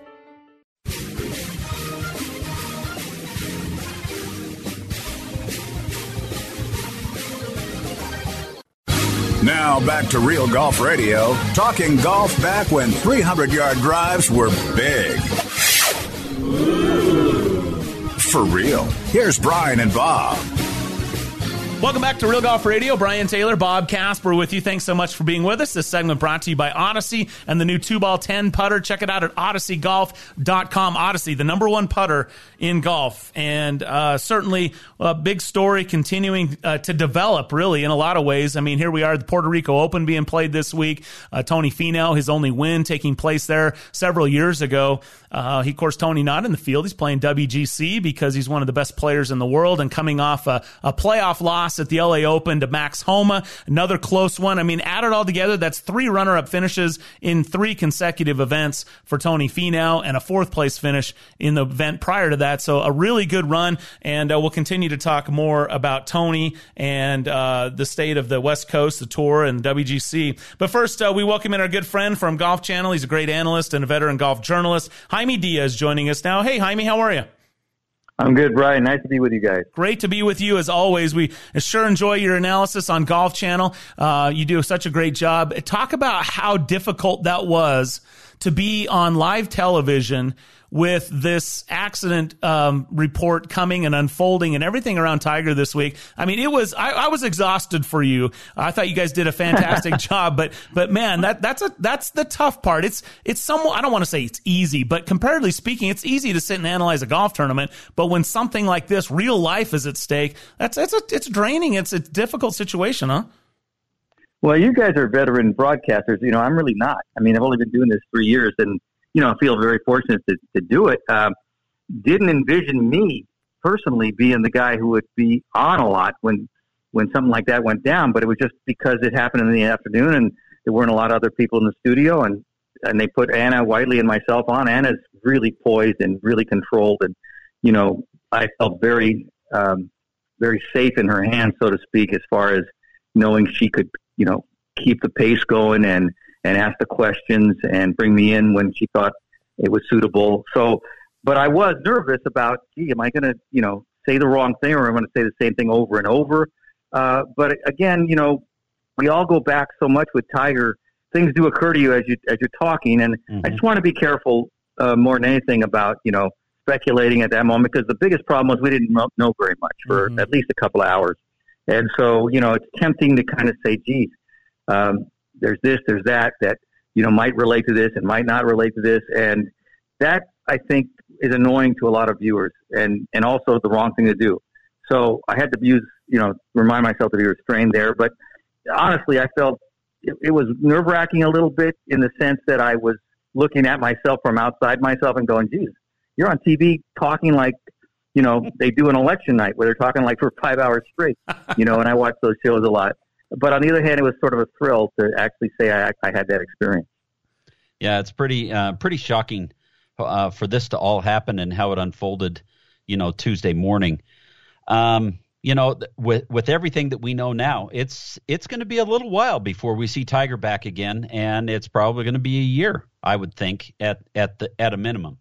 Now back to Real Golf Radio, talking golf back when 300 yard drives were big. For real. Here's Brian and Bob. Welcome back to Real Golf Radio. Brian Taylor, Bob Casper with you. Thanks so much for being with us. This segment brought to you by Odyssey and the new 2 ball 10 putter. Check it out at odysseygolf.com. Odyssey, the number one putter in golf. And uh, certainly a big story continuing uh, to develop, really, in a lot of ways. I mean, here we are, the Puerto Rico Open being played this week. Uh, Tony Finau, his only win taking place there several years ago. Uh, he, of course, Tony not in the field. He's playing WGC because he's one of the best players in the world and coming off a, a playoff loss at the LA Open to Max Homa. Another close one. I mean, add it all together, that's three runner up finishes in three consecutive events for Tony Finau and a fourth place finish in the event prior to that. So a really good run. And uh, we'll continue to talk more about Tony and uh, the state of the West Coast, the tour, and WGC. But first, uh, we welcome in our good friend from Golf Channel. He's a great analyst and a veteran golf journalist. Jaime Diaz joining us now. Hey, Jaime, how are you? I'm good, Brian. Nice to be with you guys. Great to be with you as always. We sure enjoy your analysis on Golf Channel. Uh, you do such a great job. Talk about how difficult that was to be on live television with this accident um, report coming and unfolding and everything around Tiger this week. I mean, it was I, I was exhausted for you. I thought you guys did a fantastic job, but but man, that that's a that's the tough part. It's it's somewhat I don't want to say it's easy, but comparatively speaking, it's easy to sit and analyze a golf tournament. But when something like this, real life is at stake, that's it's a it's draining. It's a difficult situation, huh? Well, you guys are veteran broadcasters. You know, I'm really not. I mean, I've only been doing this three years, and you know, feel very fortunate to, to do it. Um, didn't envision me personally being the guy who would be on a lot when when something like that went down, but it was just because it happened in the afternoon, and there weren't a lot of other people in the studio, and and they put Anna Whiteley and myself on. Anna's really poised and really controlled, and you know, I felt very um, very safe in her hands, so to speak, as far as knowing she could you know, keep the pace going and, and ask the questions and bring me in when she thought it was suitable. So, but I was nervous about, gee, am I going to, you know, say the wrong thing or am I going to say the same thing over and over? Uh, but again, you know, we all go back so much with Tiger. Things do occur to you as you as you're talking, and mm-hmm. I just want to be careful uh, more than anything about you know speculating at that moment because the biggest problem was we didn't know very much for mm-hmm. at least a couple of hours. And so, you know, it's tempting to kind of say, geez, um, there's this, there's that, that, you know, might relate to this and might not relate to this. And that, I think, is annoying to a lot of viewers and, and also the wrong thing to do. So I had to use, you know, remind myself to be restrained there. But honestly, I felt it, it was nerve wracking a little bit in the sense that I was looking at myself from outside myself and going, geez, you're on TV talking like you know, they do an election night where they're talking like for five hours straight, you know, and I watch those shows a lot. But on the other hand, it was sort of a thrill to actually say I, I had that experience. Yeah, it's pretty uh, pretty shocking uh, for this to all happen and how it unfolded, you know, Tuesday morning. Um, you know, with with everything that we know now, it's it's going to be a little while before we see Tiger back again, and it's probably going to be a year, I would think, at at the at a minimum.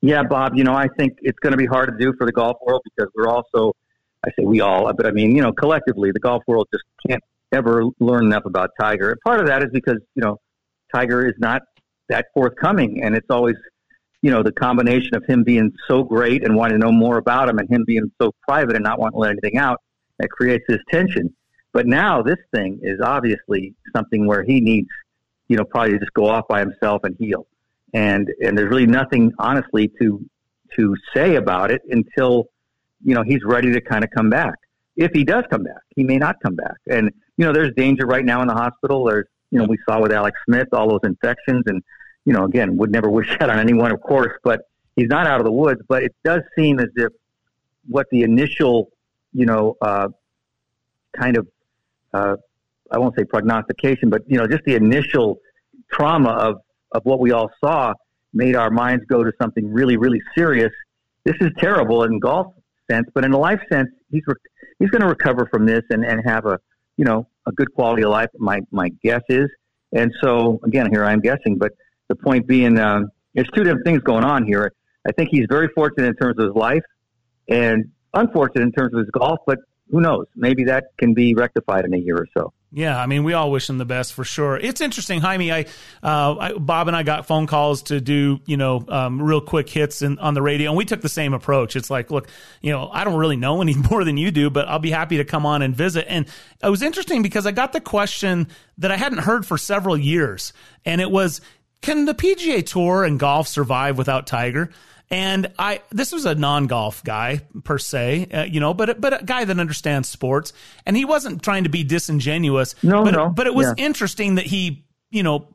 Yeah, Bob, you know, I think it's going to be hard to do for the golf world because we're also, I say we all, but I mean, you know, collectively, the golf world just can't ever learn enough about Tiger. And part of that is because, you know, Tiger is not that forthcoming. And it's always, you know, the combination of him being so great and wanting to know more about him and him being so private and not wanting to let anything out that creates this tension. But now this thing is obviously something where he needs, you know, probably to just go off by himself and heal and and there's really nothing honestly to to say about it until you know he's ready to kind of come back. If he does come back, he may not come back, and you know there's danger right now in the hospital. There's you know we saw with Alex Smith all those infections, and you know again would never wish that on anyone, of course, but he's not out of the woods. But it does seem as if what the initial you know uh, kind of uh, I won't say prognostication, but you know just the initial trauma of of what we all saw made our minds go to something really, really serious. This is terrible in golf sense, but in a life sense, he's re- he's going to recover from this and, and have a you know a good quality of life. My my guess is, and so again, here I'm guessing, but the point being, um, there's two different things going on here. I think he's very fortunate in terms of his life, and unfortunate in terms of his golf. But who knows? Maybe that can be rectified in a year or so. Yeah, I mean, we all wish him the best for sure. It's interesting, Jaime. I, uh, I Bob and I got phone calls to do, you know, um, real quick hits in, on the radio, and we took the same approach. It's like, look, you know, I don't really know any more than you do, but I'll be happy to come on and visit. And it was interesting because I got the question that I hadn't heard for several years, and it was, can the PGA Tour and golf survive without Tiger? And I, this was a non-golf guy per se, uh, you know, but but a guy that understands sports, and he wasn't trying to be disingenuous. No, but, no. But it was yeah. interesting that he, you know,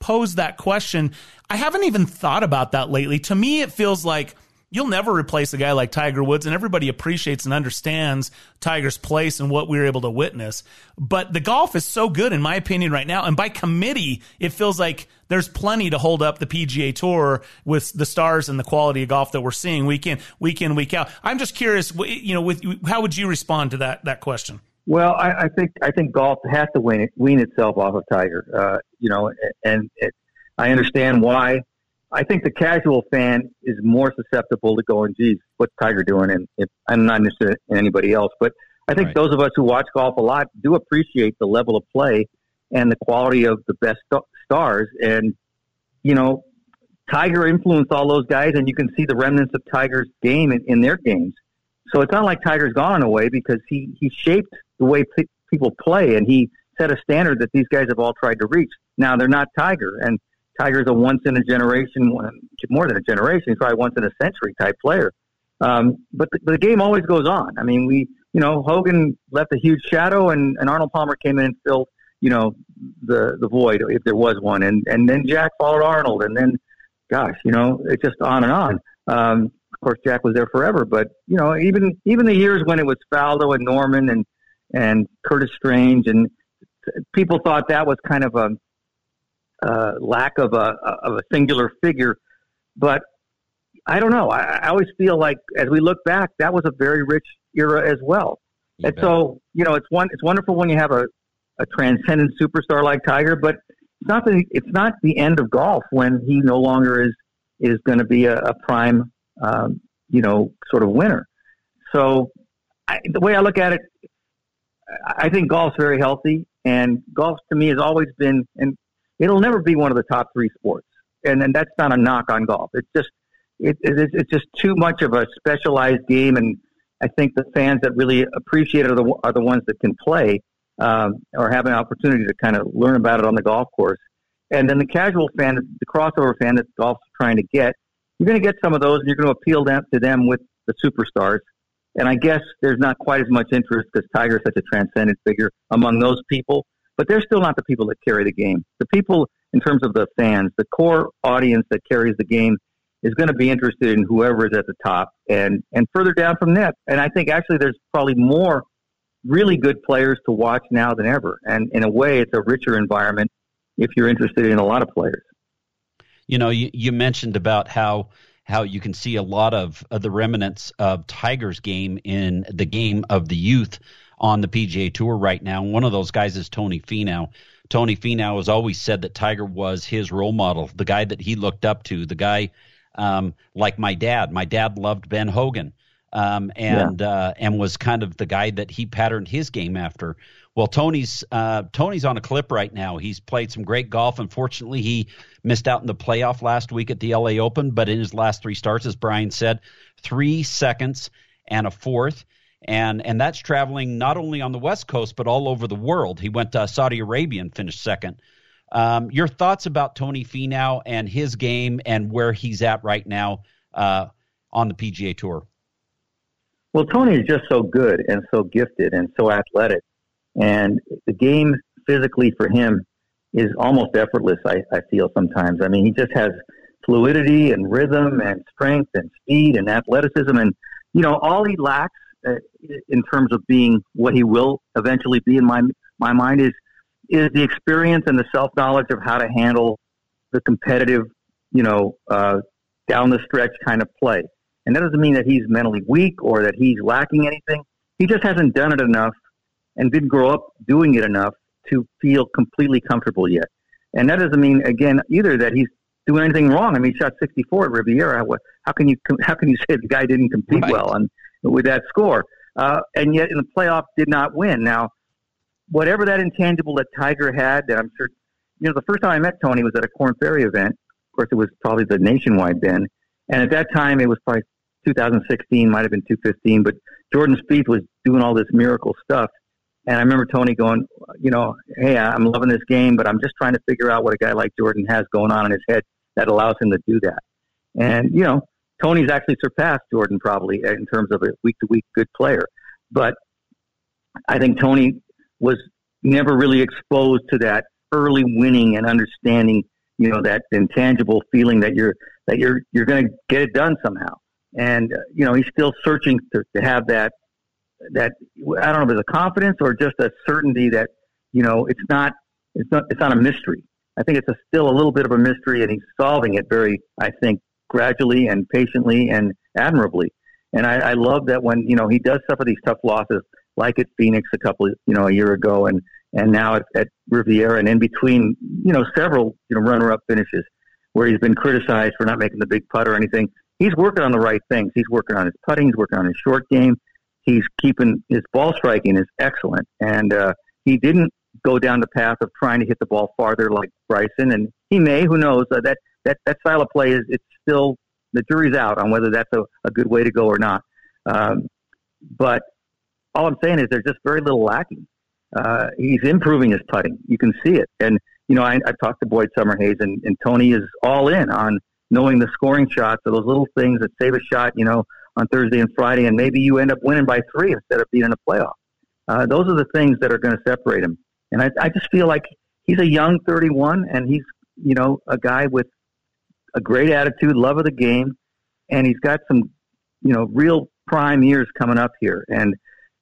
posed that question. I haven't even thought about that lately. To me, it feels like you'll never replace a guy like Tiger Woods, and everybody appreciates and understands Tiger's place and what we were able to witness. But the golf is so good, in my opinion, right now. And by committee, it feels like there's plenty to hold up the PGA Tour with the stars and the quality of golf that we're seeing week in, week in, week out. I'm just curious, you know, with how would you respond to that that question? Well, I, I think I think golf has to wean, wean itself off of Tiger. Uh, you know, and it, I understand why I think the casual fan is more susceptible to going, geez, what's Tiger doing? And if, I'm not interested in anybody else. But I think right. those of us who watch golf a lot do appreciate the level of play and the quality of the best st- stars. And you know, Tiger influenced all those guys, and you can see the remnants of Tiger's game in, in their games. So it's not like Tiger's gone away because he he shaped the way p- people play, and he set a standard that these guys have all tried to reach. Now they're not Tiger, and Tiger's a once in a generation, more than a generation. Probably once in a century type player. Um, but the, the game always goes on. I mean, we, you know, Hogan left a huge shadow, and, and Arnold Palmer came in and filled, you know, the the void if there was one, and and then Jack followed Arnold, and then, gosh, you know, it's just on and on. Um, of course, Jack was there forever, but you know, even even the years when it was Faldo and Norman and and Curtis Strange, and people thought that was kind of a uh, lack of a of a singular figure, but I don't know. I, I always feel like as we look back, that was a very rich era as well. You and bet. so, you know, it's one it's wonderful when you have a, a transcendent superstar like Tiger, but it's not the it's not the end of golf when he no longer is is going to be a, a prime, um, you know, sort of winner. So, I, the way I look at it, I think golf's very healthy, and golf to me has always been, and it'll never be one of the top three sports. And and that's not a knock on golf. It's just it, it, it's just too much of a specialized game, and I think the fans that really appreciate it are the, are the ones that can play um, or have an opportunity to kind of learn about it on the golf course. And then the casual fan, the crossover fan that golf's trying to get, you're going to get some of those, and you're going to appeal them, to them with the superstars. And I guess there's not quite as much interest because Tiger's such a transcendent figure among those people, but they're still not the people that carry the game. The people, in terms of the fans, the core audience that carries the game is going to be interested in whoever is at the top and and further down from that. And I think actually there's probably more really good players to watch now than ever. And in a way, it's a richer environment if you're interested in a lot of players. You know, you, you mentioned about how how you can see a lot of, of the remnants of Tiger's game in the game of the youth on the PGA Tour right now. One of those guys is Tony Finau. Tony Finau has always said that Tiger was his role model, the guy that he looked up to, the guy um, like my dad. My dad loved Ben Hogan, um, and yeah. uh, and was kind of the guy that he patterned his game after. Well, Tony's uh, Tony's on a clip right now. He's played some great golf. Unfortunately, he missed out in the playoff last week at the LA Open, but in his last three starts, as Brian said, three seconds and a fourth. And and that's traveling not only on the West Coast but all over the world. He went to Saudi Arabia and finished second. Um, your thoughts about Tony Finau and his game and where he's at right now uh, on the PGA Tour? Well, Tony is just so good and so gifted and so athletic, and the game physically for him is almost effortless. I, I feel sometimes. I mean, he just has fluidity and rhythm and strength and speed and athleticism, and you know, all he lacks uh, in terms of being what he will eventually be in my my mind is is the experience and the self knowledge of how to handle the competitive, you know, uh, down the stretch kind of play. And that doesn't mean that he's mentally weak or that he's lacking anything. He just hasn't done it enough and didn't grow up doing it enough to feel completely comfortable yet. And that doesn't mean, again, either that he's doing anything wrong. I mean, he shot 64 at Riviera. How can you how can you say the guy didn't compete right. well on with that score? Uh, and yet in the playoff did not win. Now, whatever that intangible that Tiger had, that I'm sure, you know, the first time I met Tony was at a Corn Ferry event. Of course, it was probably the nationwide then. And at that time, it was probably 2016, might have been 2015, but Jordan Spieth was doing all this miracle stuff. And I remember Tony going, you know, hey, I'm loving this game, but I'm just trying to figure out what a guy like Jordan has going on in his head that allows him to do that. And, you know, Tony's actually surpassed Jordan probably in terms of a week to week good player. But I think Tony was never really exposed to that early winning and understanding, you know, that intangible feeling that you're that you're you're going to get it done somehow. And uh, you know, he's still searching to, to have that that I don't know if it's a confidence or just a certainty that you know it's not it's not it's not a mystery. I think it's a, still a little bit of a mystery, and he's solving it very, I think, gradually and patiently and admirably. And I, I love that when you know he does suffer these tough losses, like at Phoenix a couple, you know, a year ago, and and now at, at Riviera, and in between, you know, several you know runner-up finishes where he's been criticized for not making the big putt or anything. He's working on the right things. He's working on his putting. He's working on his short game. He's keeping his ball striking is excellent, and uh, he didn't go down the path of trying to hit the ball farther like Bryson, and he may. Who knows? Uh, that that that style of play is it's still the jury's out on whether that's a, a good way to go or not. Um, but all I'm saying is there's just very little lacking. Uh, he's improving his putting. You can see it. And, you know, I, I've talked to Boyd Summerhays, and, and Tony is all in on knowing the scoring shots or those little things that save a shot, you know, on Thursday and Friday, and maybe you end up winning by three instead of being in a playoff. Uh, those are the things that are going to separate him. And I, I just feel like he's a young 31, and he's, you know, a guy with a great attitude, love of the game, and he's got some, you know, real prime years coming up here. And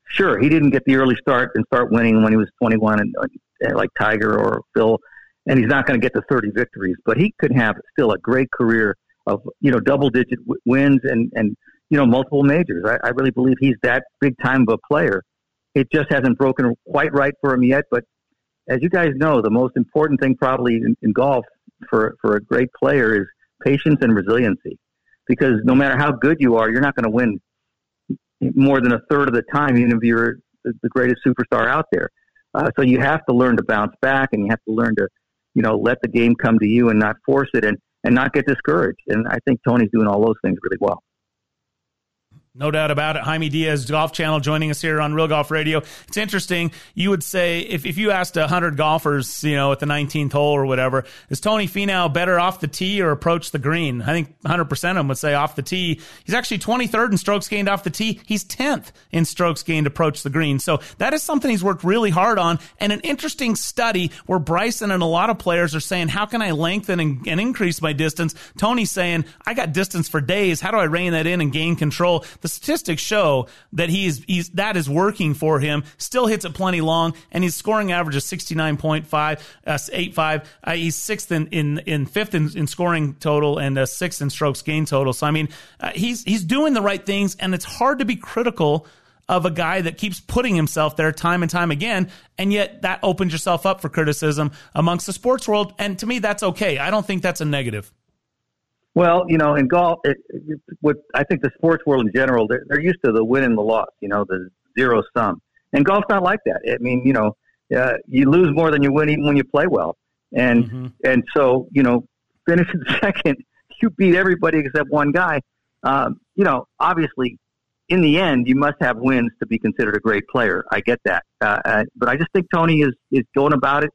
sure, he didn't get the early start and start winning when he was 21 and uh, like Tiger or Phil, and he's not going to get the 30 victories, but he could have still a great career of, you know, double digit w- wins and, and, you know, multiple majors. I, I really believe he's that big time of a player. It just hasn't broken quite right for him yet, but as you guys know, the most important thing probably in, in golf for, for a great player is patience and resiliency. Because no matter how good you are, you're not going to win more than a third of the time, even if you're the greatest superstar out there. Uh, so you have to learn to bounce back, and you have to learn to, you know, let the game come to you and not force it, and and not get discouraged. And I think Tony's doing all those things really well. No doubt about it. Jaime Diaz, Golf Channel, joining us here on Real Golf Radio. It's interesting. You would say if, if you asked 100 golfers, you know, at the 19th hole or whatever, is Tony Finau better off the tee or approach the green? I think 100% of them would say off the tee. He's actually 23rd in strokes gained off the tee. He's 10th in strokes gained approach the green. So that is something he's worked really hard on. And an interesting study where Bryson and a lot of players are saying, how can I lengthen and, and increase my distance? Tony's saying, I got distance for days. How do I rein that in and gain control? The the statistics show that he's he's that is working for him. Still hits it plenty long, and his scoring average is sixty nine point five, uh, eight five. Uh, he's sixth in in, in fifth in, in scoring total and uh, sixth in strokes gain total. So I mean, uh, he's he's doing the right things, and it's hard to be critical of a guy that keeps putting himself there time and time again. And yet that opens yourself up for criticism amongst the sports world. And to me, that's okay. I don't think that's a negative. Well, you know, in golf, it, it, what I think the sports world in general, they're, they're used to the win and the loss, you know, the zero sum. And golf's not like that. I mean, you know, uh, you lose more than you win even when you play well. And mm-hmm. and so, you know, finishing second, you beat everybody except one guy. Um, you know, obviously, in the end, you must have wins to be considered a great player. I get that, uh, uh, but I just think Tony is is going about it.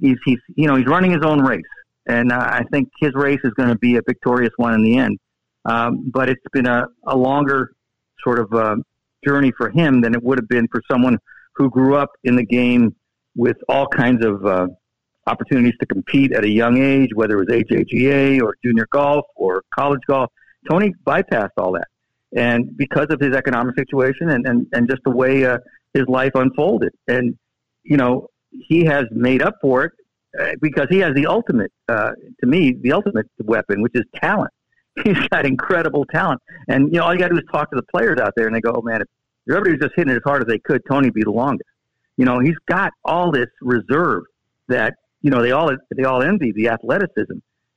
He's he's you know he's running his own race and I think his race is going to be a victorious one in the end. Um, but it's been a, a longer sort of uh, journey for him than it would have been for someone who grew up in the game with all kinds of uh, opportunities to compete at a young age, whether it was AJGA or junior golf or college golf. Tony bypassed all that. And because of his economic situation and, and, and just the way uh, his life unfolded. And, you know, he has made up for it because he has the ultimate, uh, to me, the ultimate weapon, which is talent. He's got incredible talent, and you know all you got to do is talk to the players out there, and they go, "Oh man, if everybody was just hitting it as hard as they could, Tony would be the longest." You know, he's got all this reserve that you know they all they all envy the athleticism,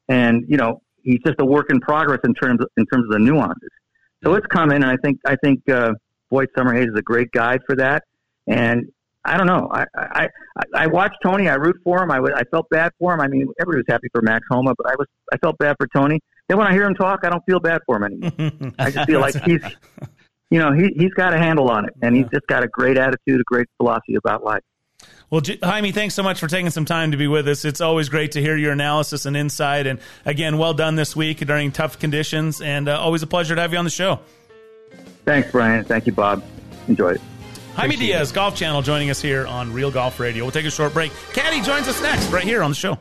and you know he's just a work in progress in terms in terms of the nuances. So it's coming, and I think I think uh, Boyd Summerhays is a great guide for that. And I don't know. I, I I watched Tony. I root for him. I, I felt bad for him. I mean, everybody was happy for Max Homa, but I was I felt bad for Tony. Then when I hear him talk, I don't feel bad for him anymore. I just feel like he's, you know, he he's got a handle on it, and he's just got a great attitude, a great philosophy about life. Well, Jaime, thanks so much for taking some time to be with us. It's always great to hear your analysis and insight. And again, well done this week during tough conditions, and uh, always a pleasure to have you on the show. Thanks, Brian. Thank you, Bob. Enjoy it. Jaime Diaz, Golf Channel, joining us here on Real Golf Radio. We'll take a short break. Caddy joins us next, right here on the show.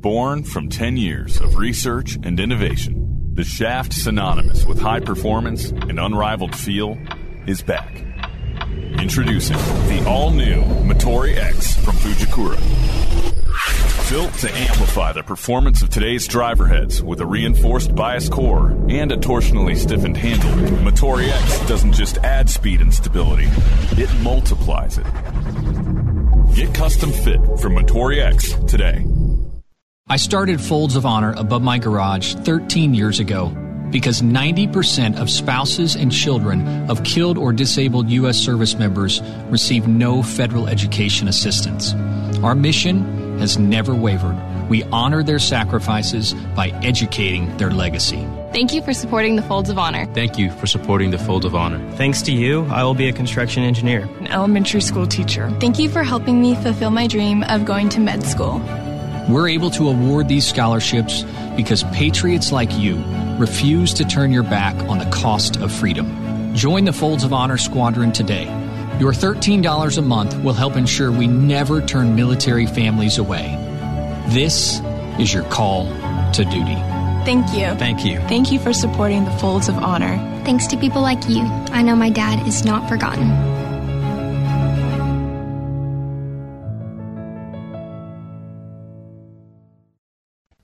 Born from 10 years of research and innovation, the shaft synonymous with high performance and unrivaled feel is back. Introducing the all new Motore X from Fujikura. Built to amplify the performance of today's driver heads with a reinforced bias core and a torsionally stiffened handle, Motore X doesn't just add speed and stability, it multiplies it. Get custom fit from Motore X today. I started Folds of Honor above my garage 13 years ago because 90% of spouses and children of killed or disabled U.S. service members receive no federal education assistance. Our mission has never wavered we honor their sacrifices by educating their legacy. Thank you for supporting the Folds of Honor. Thank you for supporting the Folds of Honor. Thanks to you, I will be a construction engineer, an elementary school teacher. Thank you for helping me fulfill my dream of going to med school. We're able to award these scholarships because patriots like you refuse to turn your back on the cost of freedom. Join the Folds of Honor Squadron today. Your $13 a month will help ensure we never turn military families away. This is your call to duty. Thank you. Thank you. Thank you for supporting the Folds of Honor. Thanks to people like you, I know my dad is not forgotten.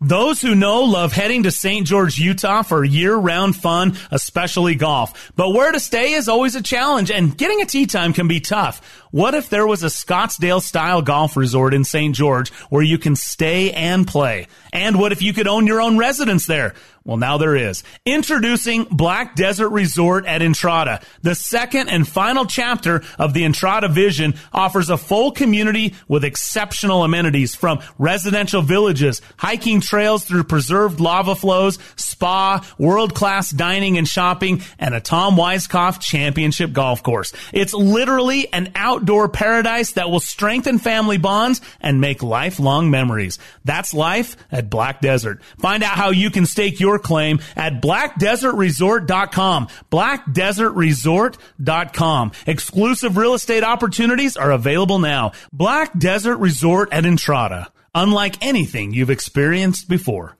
Those who know love heading to St. George, Utah for year round fun, especially golf. But where to stay is always a challenge and getting a tee time can be tough. What if there was a Scottsdale style golf resort in St. George where you can stay and play? And what if you could own your own residence there? Well, now there is. Introducing Black Desert Resort at Entrada. The second and final chapter of the Entrada vision offers a full community with exceptional amenities from residential villages, hiking trails through preserved lava flows, spa, world-class dining and shopping, and a Tom Weiskopf championship golf course. It's literally an outdoor paradise that will strengthen family bonds and make lifelong memories. That's life at Black Desert. Find out how you can stake your claim at blackdesertresort.com. Blackdesertresort.com. Exclusive real estate opportunities are available now. Black Desert Resort at Entrada. Unlike anything you've experienced before.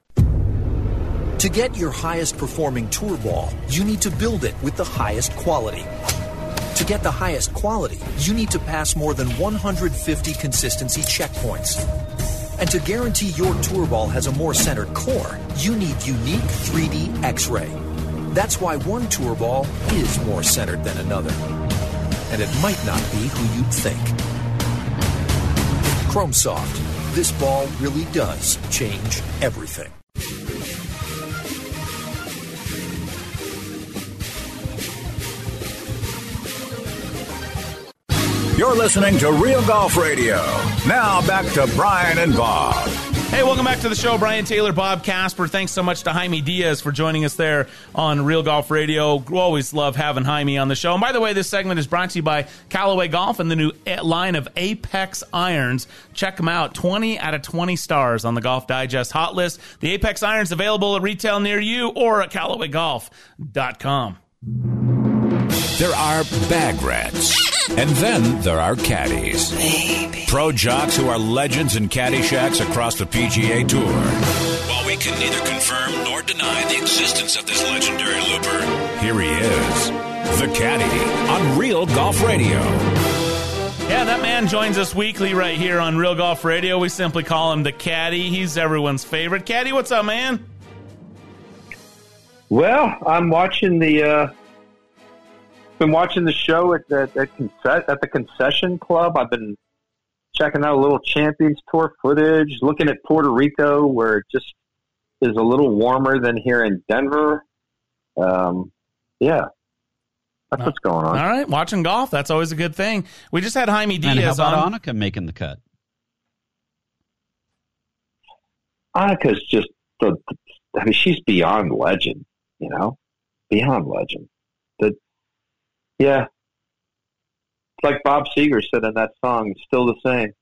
To get your highest performing tour ball, you need to build it with the highest quality. To get the highest quality, you need to pass more than 150 consistency checkpoints. And to guarantee your tour ball has a more centered core, you need unique 3D X ray. That's why one tour ball is more centered than another. And it might not be who you'd think. Chrome Soft. This ball really does change everything. You're listening to Real Golf Radio. Now back to Brian and Bob. Hey, welcome back to the show. Brian Taylor, Bob Casper. Thanks so much to Jaime Diaz for joining us there on Real Golf Radio. We always love having Jaime on the show. And by the way, this segment is brought to you by Callaway Golf and the new line of Apex irons. Check them out. 20 out of 20 stars on the Golf Digest hot list. The Apex irons available at retail near you or at CallawayGolf.com. There are bag rats. And then there are caddies. Baby. Pro jocks who are legends in caddy shacks across the PGA Tour. While we can neither confirm nor deny the existence of this legendary looper, here he is, the caddy on Real Golf Radio. Yeah, that man joins us weekly right here on Real Golf Radio. We simply call him the caddy. He's everyone's favorite. Caddy, what's up, man? Well, I'm watching the uh, been watching the show at the at, conce- at the concession club. I've been checking out a little Champions Tour footage, looking at Puerto Rico, where it just is a little warmer than here in Denver. Um, yeah, that's what's going on. All right, watching golf. That's always a good thing. We just had Jaime Diaz and how about on. Annika making the cut? Annika's just the. I mean, she's beyond legend. You know, beyond legend. The yeah. It's like Bob Seger said in that song, it's still the same.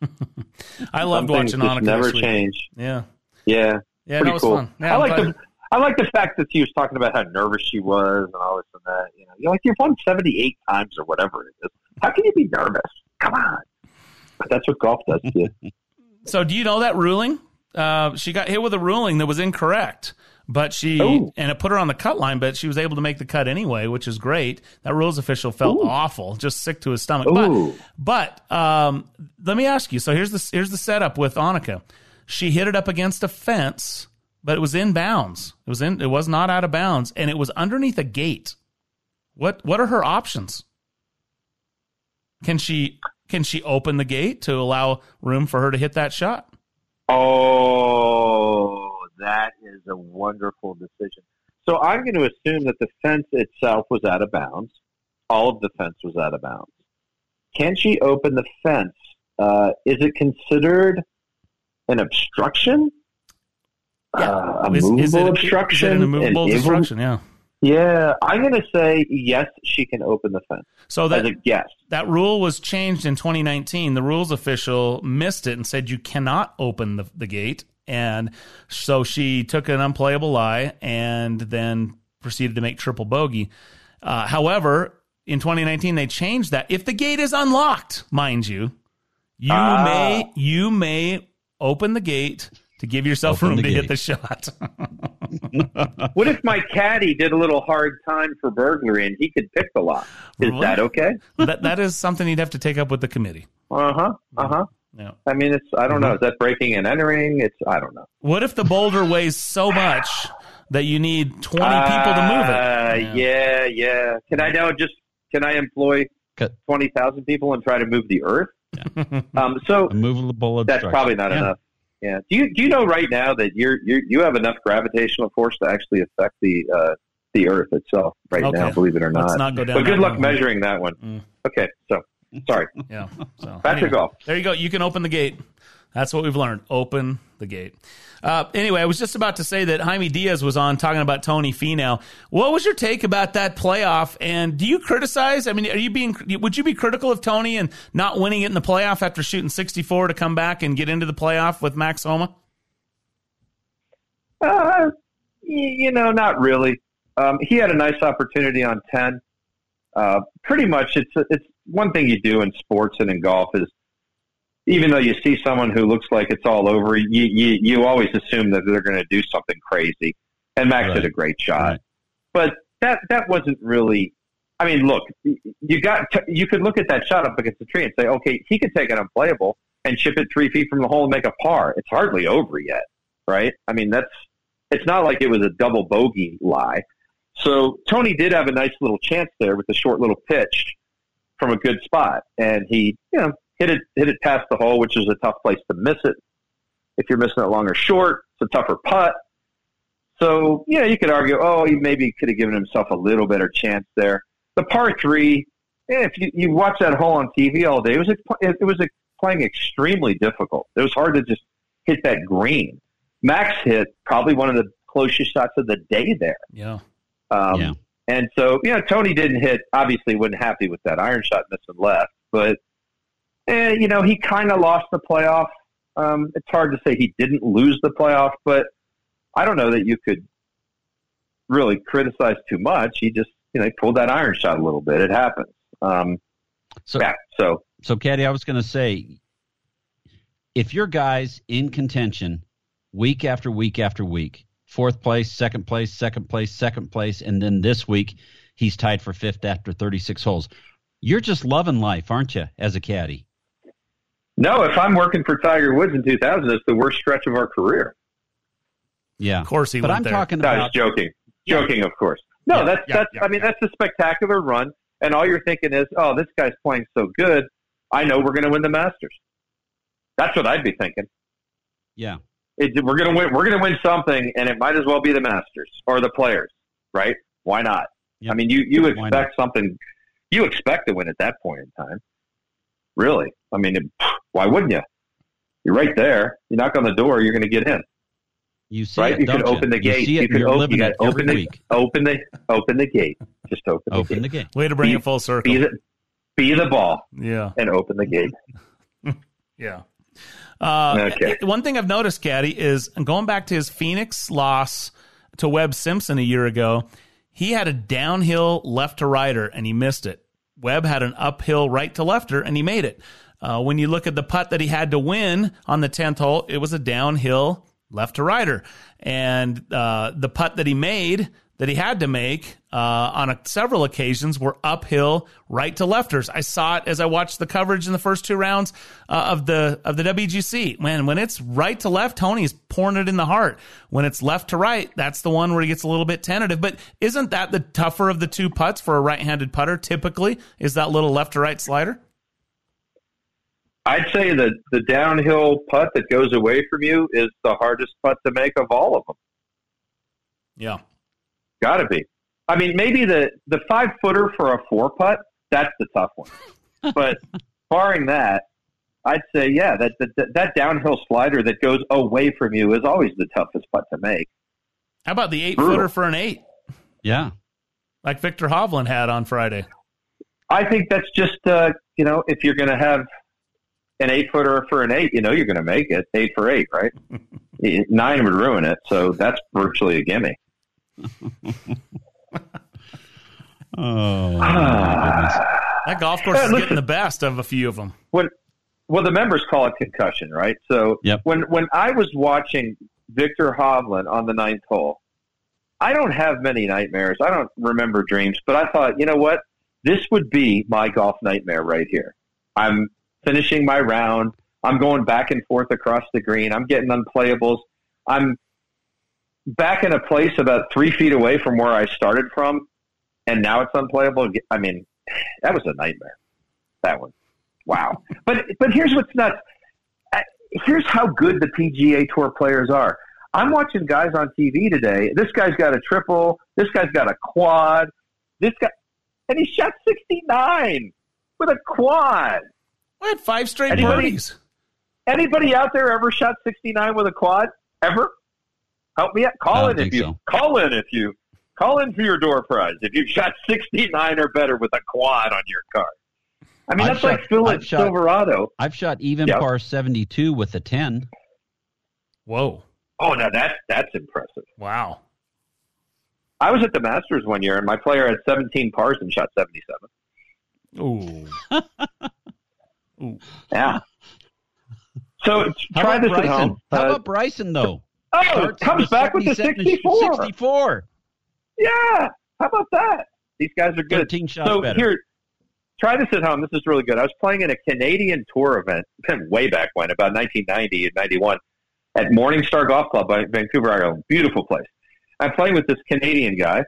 I loved Some watching Annika. never change. Yeah. Yeah. Yeah, Pretty that was cool. fun. Yeah, I like the I like the fact that she was talking about how nervous she was and all this and that. You know, you're like you've won seventy eight times or whatever it is. How can you be nervous? Come on. But that's what golf does to you. So, do you know that ruling? Uh, she got hit with a ruling that was incorrect, but she Ooh. and it put her on the cut line. But she was able to make the cut anyway, which is great. That rules official felt awful, just sick to his stomach. Ooh. But but um, let me ask you. So here's the here's the setup with Annika. She hit it up against a fence, but it was in bounds. It was in it was not out of bounds, and it was underneath a gate. What what are her options? Can she can she open the gate to allow room for her to hit that shot? Oh, that is a wonderful decision. So I'm going to assume that the fence itself was out of bounds. All of the fence was out of bounds. Can she open the fence? Uh, is it considered an obstruction, yeah. uh, a Is- movable is it obstruction, Is it a movable an inv- obstruction? Yeah. Yeah, I'm going to say yes. She can open the fence. So that guess. that rule was changed in 2019. The rules official missed it and said you cannot open the, the gate, and so she took an unplayable lie and then proceeded to make triple bogey. Uh, however, in 2019 they changed that. If the gate is unlocked, mind you, you Ah. may you may open the gate to give yourself Open room the to hit the shot. What if my caddy did a little hard time for burglary and he could pick the lock? Is What? that okay? that that is something you'd have to take up with the committee. Uh huh. Uh huh. Yeah. I mean, it's I don't know. Is that breaking and entering? It's I don't know. What if the boulder weighs so much that you need 20 people to move it? Uh, yeah, yeah. Can I now just can I employ twenty thousand people and try to move the earth? um, so A movable that's probably not Yeah. enough. Yeah. Do you do you know right now that you're you you have enough gravitational force to actually affect the uh, the Earth itself right Okay. now? Believe it or not. Let's not go down But good luck road. measuring that one. Mm. Okay. So sorry. Yeah. So Back to anyway, golf. There you go. You can open the gate. That's what we've learned. Open the gate. Uh, anyway, I was just about to say that Jaime Diaz was on talking about Tony Finau. What was your take about that playoff? And do you criticize? I mean, are you being? Would you be critical of Tony and not winning it in the playoff after shooting 64 to come back and get into the playoff with Max Homa? Uh, you know, not really. Um, he had a nice opportunity on ten. Uh, pretty much, it's it's one thing you do in sports and in golf is even though you see someone who looks like it's all over, you you, you always assume that they're going to do something crazy. And Max Right. did a great shot, but that that wasn't really. I mean, look, you got to, you could look at that shot up against the tree and say, okay, he could take it unplayable and chip it three feet from the hole and make a par. It's hardly over yet, right? I mean, that's it's not like it was a double bogey lie. So Tony did have a nice little chance there with the short little pitch from a good spot, and he, you know, hit it hit it past the hole, which is a tough place to miss it. If you're missing it long or short, it's a tougher putt. So yeah, you could argue, oh, he maybe could have given himself a little better chance there. The par three, if you, you watch that hole on TV all day, it was it was playing extremely difficult. It was hard to just hit that green. Max hit probably one of the closest shots of the day there. Yeah. Um, Yeah. And so, you know, Tony didn't hit, obviously wasn't happy with that iron shot missing left, but, eh, you know, he kind of lost the playoff. Um, it's hard to say he didn't lose the playoff, but I don't know that you could really criticize too much. He just, you know, he pulled that iron shot a little bit. It happens. Um, So, yeah, so so Caddy, I was going to say, if your guys in contention week after week after week, fourth place, second place, second place, second place, and then this week he's tied for fifth after 36 holes, you're just loving life, aren't you, as a caddy? no, if I'm working for Tiger Woods in 2000, it's the worst stretch of our career. Yeah. Of course he But went I'm there. talking No, I about was joking. Joking, of course. No, Yeah, that's yeah, that's. yeah, I mean, that's a spectacular run, and all you're thinking is, "Oh, this guy's playing so good. I know we're going to win the Masters." That's what I'd be thinking. Yeah. It, we're going to win. We're going to win something, and it might as well be the Masters or the Players, right? Why not? I mean, you you Why expect something. You expect to win at that point in time. Really? I mean, it, why wouldn't you? You're right there. You knock on the door, you're going to get in. You see right? it, you don't could open the You gate. see it, you could you're open. living You it got every open the week. open the open the gate. Just open the Open gate. the gate. Way to bring Be- it full circle. Be the, be the ball yeah. and open the gate. Yeah. Uh, Okay. One thing I've noticed, Caddy, is going back to his Phoenix loss to Webb Simpson a year ago, he had a downhill left to righter and he missed it. Webb had an uphill right to lefter and he made it. Uh, when you look at the putt that he had to win on the 10th hole, it was a downhill left to righter. And uh, the putt that he made, that he had to make uh, on a, several occasions, were uphill right to lefters. I saw it as I watched the coverage in the first two rounds uh, of the of the WGC. Man, when it's right to left, Tony's pouring it in the heart. When it's left to right, that's the one where he gets a little bit tentative. But isn't that the tougher of the two putts for a right-handed putter? Typically, is that little left to right slider? I'd say that the downhill putt that goes away from you is the hardest putt to make of all of them. Yeah. Got to be. I mean, maybe the the five footer for a four putt that's the tough one. but barring that, I'd say yeah, that, that that downhill slider that goes away from you is always the toughest putt to make. How about the eight Brutal. footer for an eight, Yeah. like Viktor Hovland had on Friday? I think that's just uh, you know if you're going to have an eight footer for an eight, you know you're going to make it eight for eight, right? Nine would ruin it, so that's virtually a gimme. Oh, That golf course is listen. getting the best of a few of them. when well the members call it concussion, right? So when when I was watching Viktor Hovland on the ninth hole, I don't have many nightmares. I don't remember dreams, but I thought, you know what? This would be my golf nightmare right here. I'm finishing my round. I'm going back and forth across the green. I'm getting unplayables. I'm back in a place about three feet away from where I started from, and now it's unplayable. I mean, that was a nightmare. That one. Wow. But but here's what's nuts. Here's how good the PGA Tour players are. I'm watching guys on TV today. This guy's got a triple. This guy's got a quad. This guy, and he shot 69 with a quad. What five straight Anybody- birdies? Anybody out there ever shot 69 with a quad? Ever? Help me out. Call in if you so. call in if you call in for your door prize if you've shot 69 or better with a quad on your car. I mean, I've that's like shot- Phil I've shot- Silverado. I've shot even Yep. par 72 with a 10. Whoa. Oh, now that's that's impressive. Wow. I was at the Masters one year, and my player had 17 pars and shot 77. Ooh. Ooh. Yeah. So How try this Bryson? at home. How Uh, about Bryson, though? Oh, comes back with the 64. 64. Yeah. How about that? These guys are good. 13 shots so better. here, try this at home. This is really good. I was playing in a Canadian tour event way back when, about 1990 and 91, at Morningstar Golf Club by Vancouver Island. Beautiful place. I'm playing with this Canadian guy,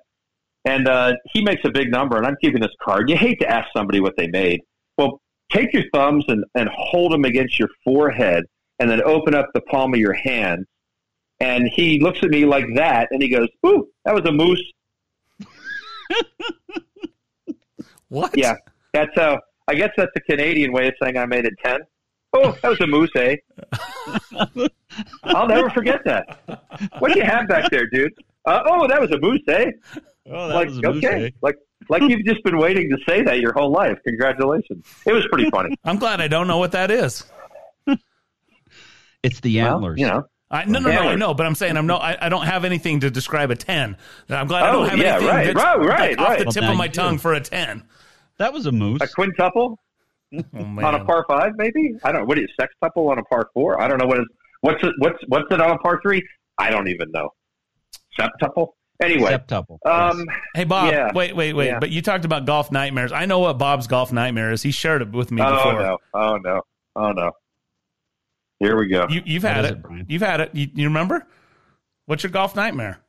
and uh, he makes a big number, and I'm keeping this card. You hate to ask somebody what they made. Well, take your thumbs and, and hold them against your forehead, and then open up the palm of your hand. And he looks at me like that, and he goes, "Ooh, that was a moose." What? Yeah, that's how. I guess that's a Canadian way of saying I made it ten. Oh, that was a moose, eh? I'll never forget that. What do you have back there, dude? Uh, oh, that was a moose, eh? Oh, that like was a moose, okay, eh? like like you've just been waiting to say that your whole life. Congratulations. It was pretty funny. I'm glad I don't know what that is. It's the Well, antlers. you know. I, no, no, no, I Antlers. know, but I'm saying I'm no, I, I don't have anything to describe a ten. I'm glad I Oh, don't have yeah, anything right, that's right, right, like off the tip Well, of my you tongue do. for a ten. That was a moose. A quintuple Oh on a par five, maybe. I don't. know. What is sextuple on a par four? I don't know what is. What's it? What's what's it on a par three? I don't even know. Septuple. Anyway, Septuple. um, Hey Bob, Yeah. wait, wait, wait. Yeah. But you talked about golf nightmares. I know what Bob's golf nightmare is. He shared it with me before. oh before. no, oh no, oh no. Here we go. You, you've had it. it, Brian? You've had it. You, you remember? What's your golf nightmare?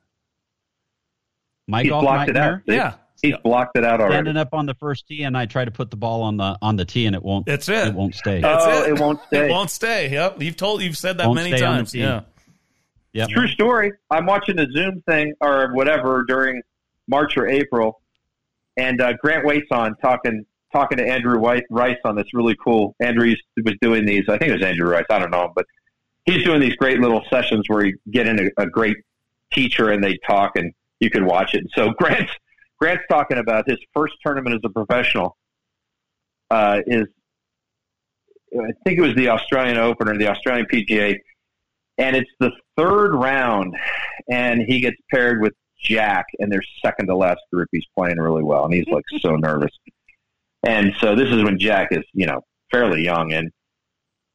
My He's golf blocked it out. nightmare. Yeah, He's blocked it out already. Standing up on the first tee, and I try to put the ball on the on the tee, and it won't. That's it. It won't stay. That's oh, it. it won't stay. It won't stay. Yep, you've told, you've said that Won't many stay on the times. Yeah. Yeah. True story. I'm watching a Zoom thing or whatever during March or April, and uh, Grant Waite's on talking talking to Andrew White Rice on this really cool. Andrew was doing these. I think it was Andrew Rice. I don't know, but he's doing these great little sessions where you get in a, a great teacher and they talk, and you can watch it. So Grant's Grant's talking about his first tournament as a professional. Uh, is I think it was the Australian Open or the Australian PGA and it's the third round, and he gets paired with Jack, and they're second to last group. He's playing really well, and he's like so nervous. And so this is when Jack is, you know, fairly young, and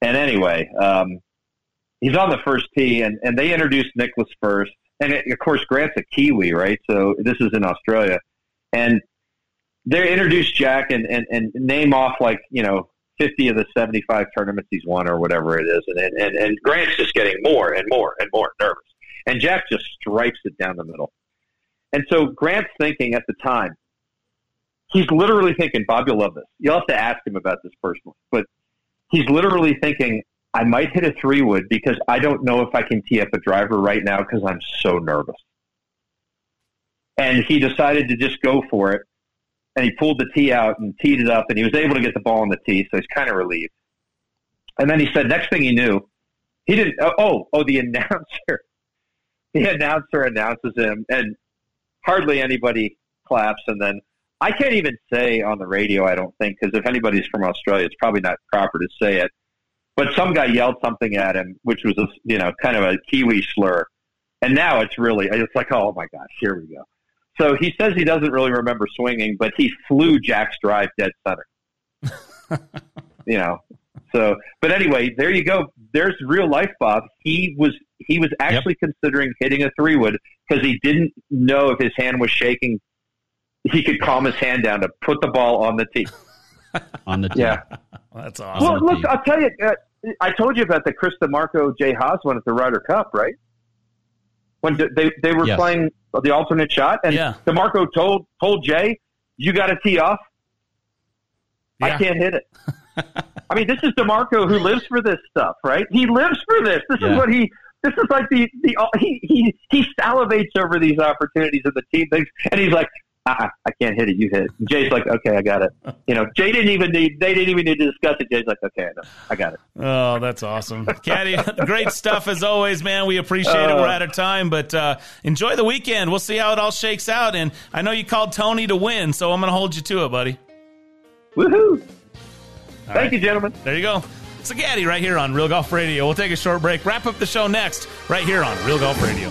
and anyway, um, he's on the first tee, and and they introduced Nicholas first, and it, of course Grant's a Kiwi, right? So this is in Australia, and they introduced Jack and and and name off like you know 50 of the 75 tournaments he's won or whatever it is. And, and, and Grant's just getting more and more and more nervous. And Jack just stripes it down the middle. And so Grant's thinking at the time, he's literally thinking, Bob, you'll love this. You'll have to ask him about this personally. But he's literally thinking, I might hit a three wood because I don't know if I can tee up a driver right now because I'm so nervous. And he decided to just go for it and he pulled the tee out and teed it up, and he was able to get the ball on the tee, so he's kind of relieved. And then he said, next thing he knew, he didn't. Oh, oh, oh the announcer, the announcer announces him, and hardly anybody claps. And then I can't even say on the radio, I don't think, because if anybody's from Australia, it's probably not proper to say it. But some guy yelled something at him, which was a you know kind of a Kiwi slur. And now it's really, it's like, oh my gosh, here we go. So he says he doesn't really remember swinging, but he flew Jack's drive dead center. you know, so, but anyway, there you go. There's real life, Bob. He was he was actually yep. considering hitting a three wood because he didn't know if his hand was shaking. He could calm his hand down to put the ball on the tee. on the tee. Yeah, well, that's awesome. Well, look, I'll tell you. Uh, I told you about the Chris DiMarco Jay Haas one at the Ryder Cup, right? When they they were yes. playing the alternate shot, and yeah. DiMarco told told Jay, "You got to tee off. Yeah. I can't hit it." I mean, this is DiMarco who lives for this stuff, right? He lives for this. This yeah. is what he. This is like the the he he he salivates over these opportunities of the team things, and he's like, uh-uh, I can't hit it. You hit it. And Jay's like, okay, I got it. You know, Jay didn't even need. They didn't even need to discuss it. Jay's like, okay, I know, I got it. Oh, that's awesome, Caddy. great stuff as always, man. We appreciate uh, it. We're out of time, but uh, enjoy the weekend. We'll see how it all shakes out. And I know you called Tony to win, so I'm going to hold you to it, buddy. Woohoo! All Thank right. you, gentlemen. There you go. It's a Gaddy right here on Real Golf Radio. We'll take a short break. Wrap up the show next, right here on Real Golf Radio.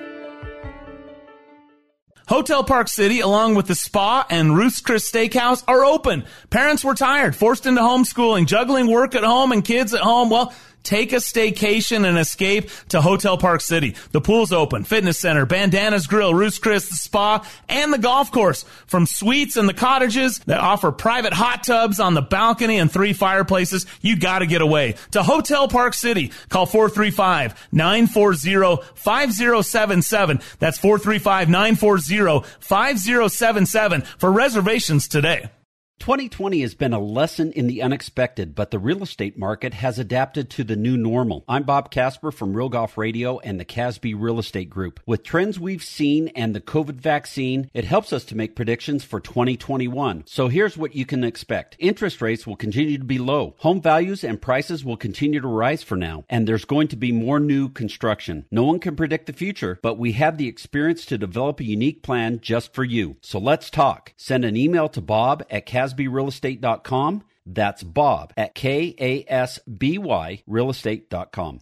Hotel Park City, along with the spa and Ruth's Chris Steakhouse, are open. Parents were tired, forced into homeschooling, juggling work at home and kids at home. Well, Take a staycation and escape to Hotel Park City. The pool's open, fitness center, Bandanas Grill, Ruth's Chris, the spa, and the golf course. From suites and the cottages that offer private hot tubs on the balcony and three fireplaces, you gotta get away. To Hotel Park City, call 435-940-5077. That's 435-940-5077 for reservations today. 2020 has been a lesson in the unexpected, but the real estate market has adapted to the new normal. I'm Bob Casper from Real Golf Radio and the Kasby Real Estate Group. With trends we've seen and the COVID vaccine, it helps us to make predictions for 2021. So here's what you can expect. Interest rates will continue to be low. Home values and prices will continue to rise for now, and there's going to be more new construction. No one can predict the future, but we have the experience to develop a unique plan just for you. So let's talk. Send an email to bob at Kasby kasbyrealestate.com. That's Bob at K A S B Y realestate.com.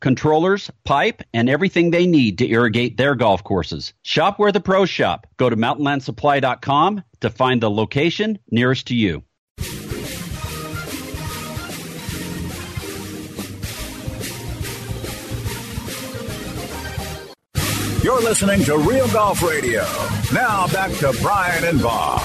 controllers, pipe, and everything they need to irrigate their golf courses. Shop where the pros shop. Go to mountainlandsupply.com to find the location nearest to you. You're listening to Real Golf Radio. Now back to Brian and Bob.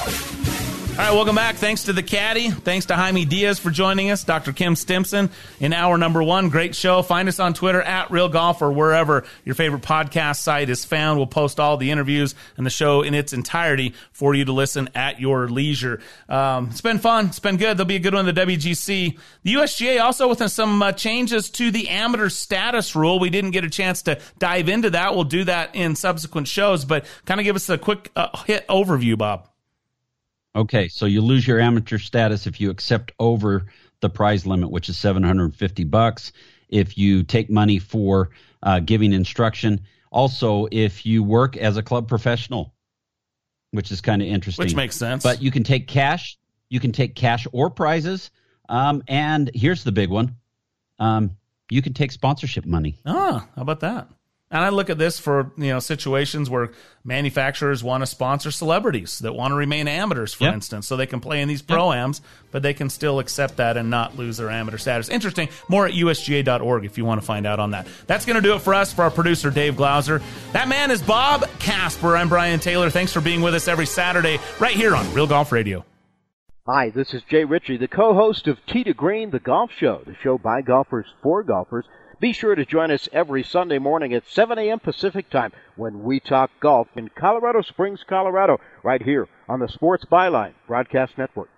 All right, welcome back. Thanks to the caddy. Thanks to Jaime Diaz for joining us. Dr. Kim Stimson in hour number one. Great show. Find us on Twitter at Real Golf or wherever your favorite podcast site is found. We'll post all the interviews and the show in its entirety for you to listen at your leisure. Um, it's been fun. It's been good. There'll be a good one in the WGC. The USGA also with some uh, changes to the amateur status rule. We didn't get a chance to dive into that. We'll do that in subsequent shows, but kind of give us a quick uh, hit overview, Bob. Okay, so you lose your amateur status if you accept over the prize limit, which is 750 bucks. If you take money for uh, giving instruction, also if you work as a club professional, which is kind of interesting. Which makes sense. But you can take cash. You can take cash or prizes. Um, and here's the big one: um, you can take sponsorship money. Ah, how about that? And I look at this for you know situations where manufacturers want to sponsor celebrities that want to remain amateurs, for Yep. instance, so they can play in these pro-ams, but they can still accept that and not lose their amateur status. Interesting. More at usga.org if you want to find out on that. That's going to do it for us, for our producer, Dave Glauser. That man is Bob Casper. I'm Brian Taylor. Thanks for being with us every Saturday right here on Real Golf Radio. Hi, this is Jay Ritchie, the co-host of Tee to Green, the golf show, the show by golfers for golfers. Be sure to join us every Sunday morning at 7 a.m. Pacific time when we talk golf in Colorado Springs, Colorado, right here on the Sports Byline Broadcast Network.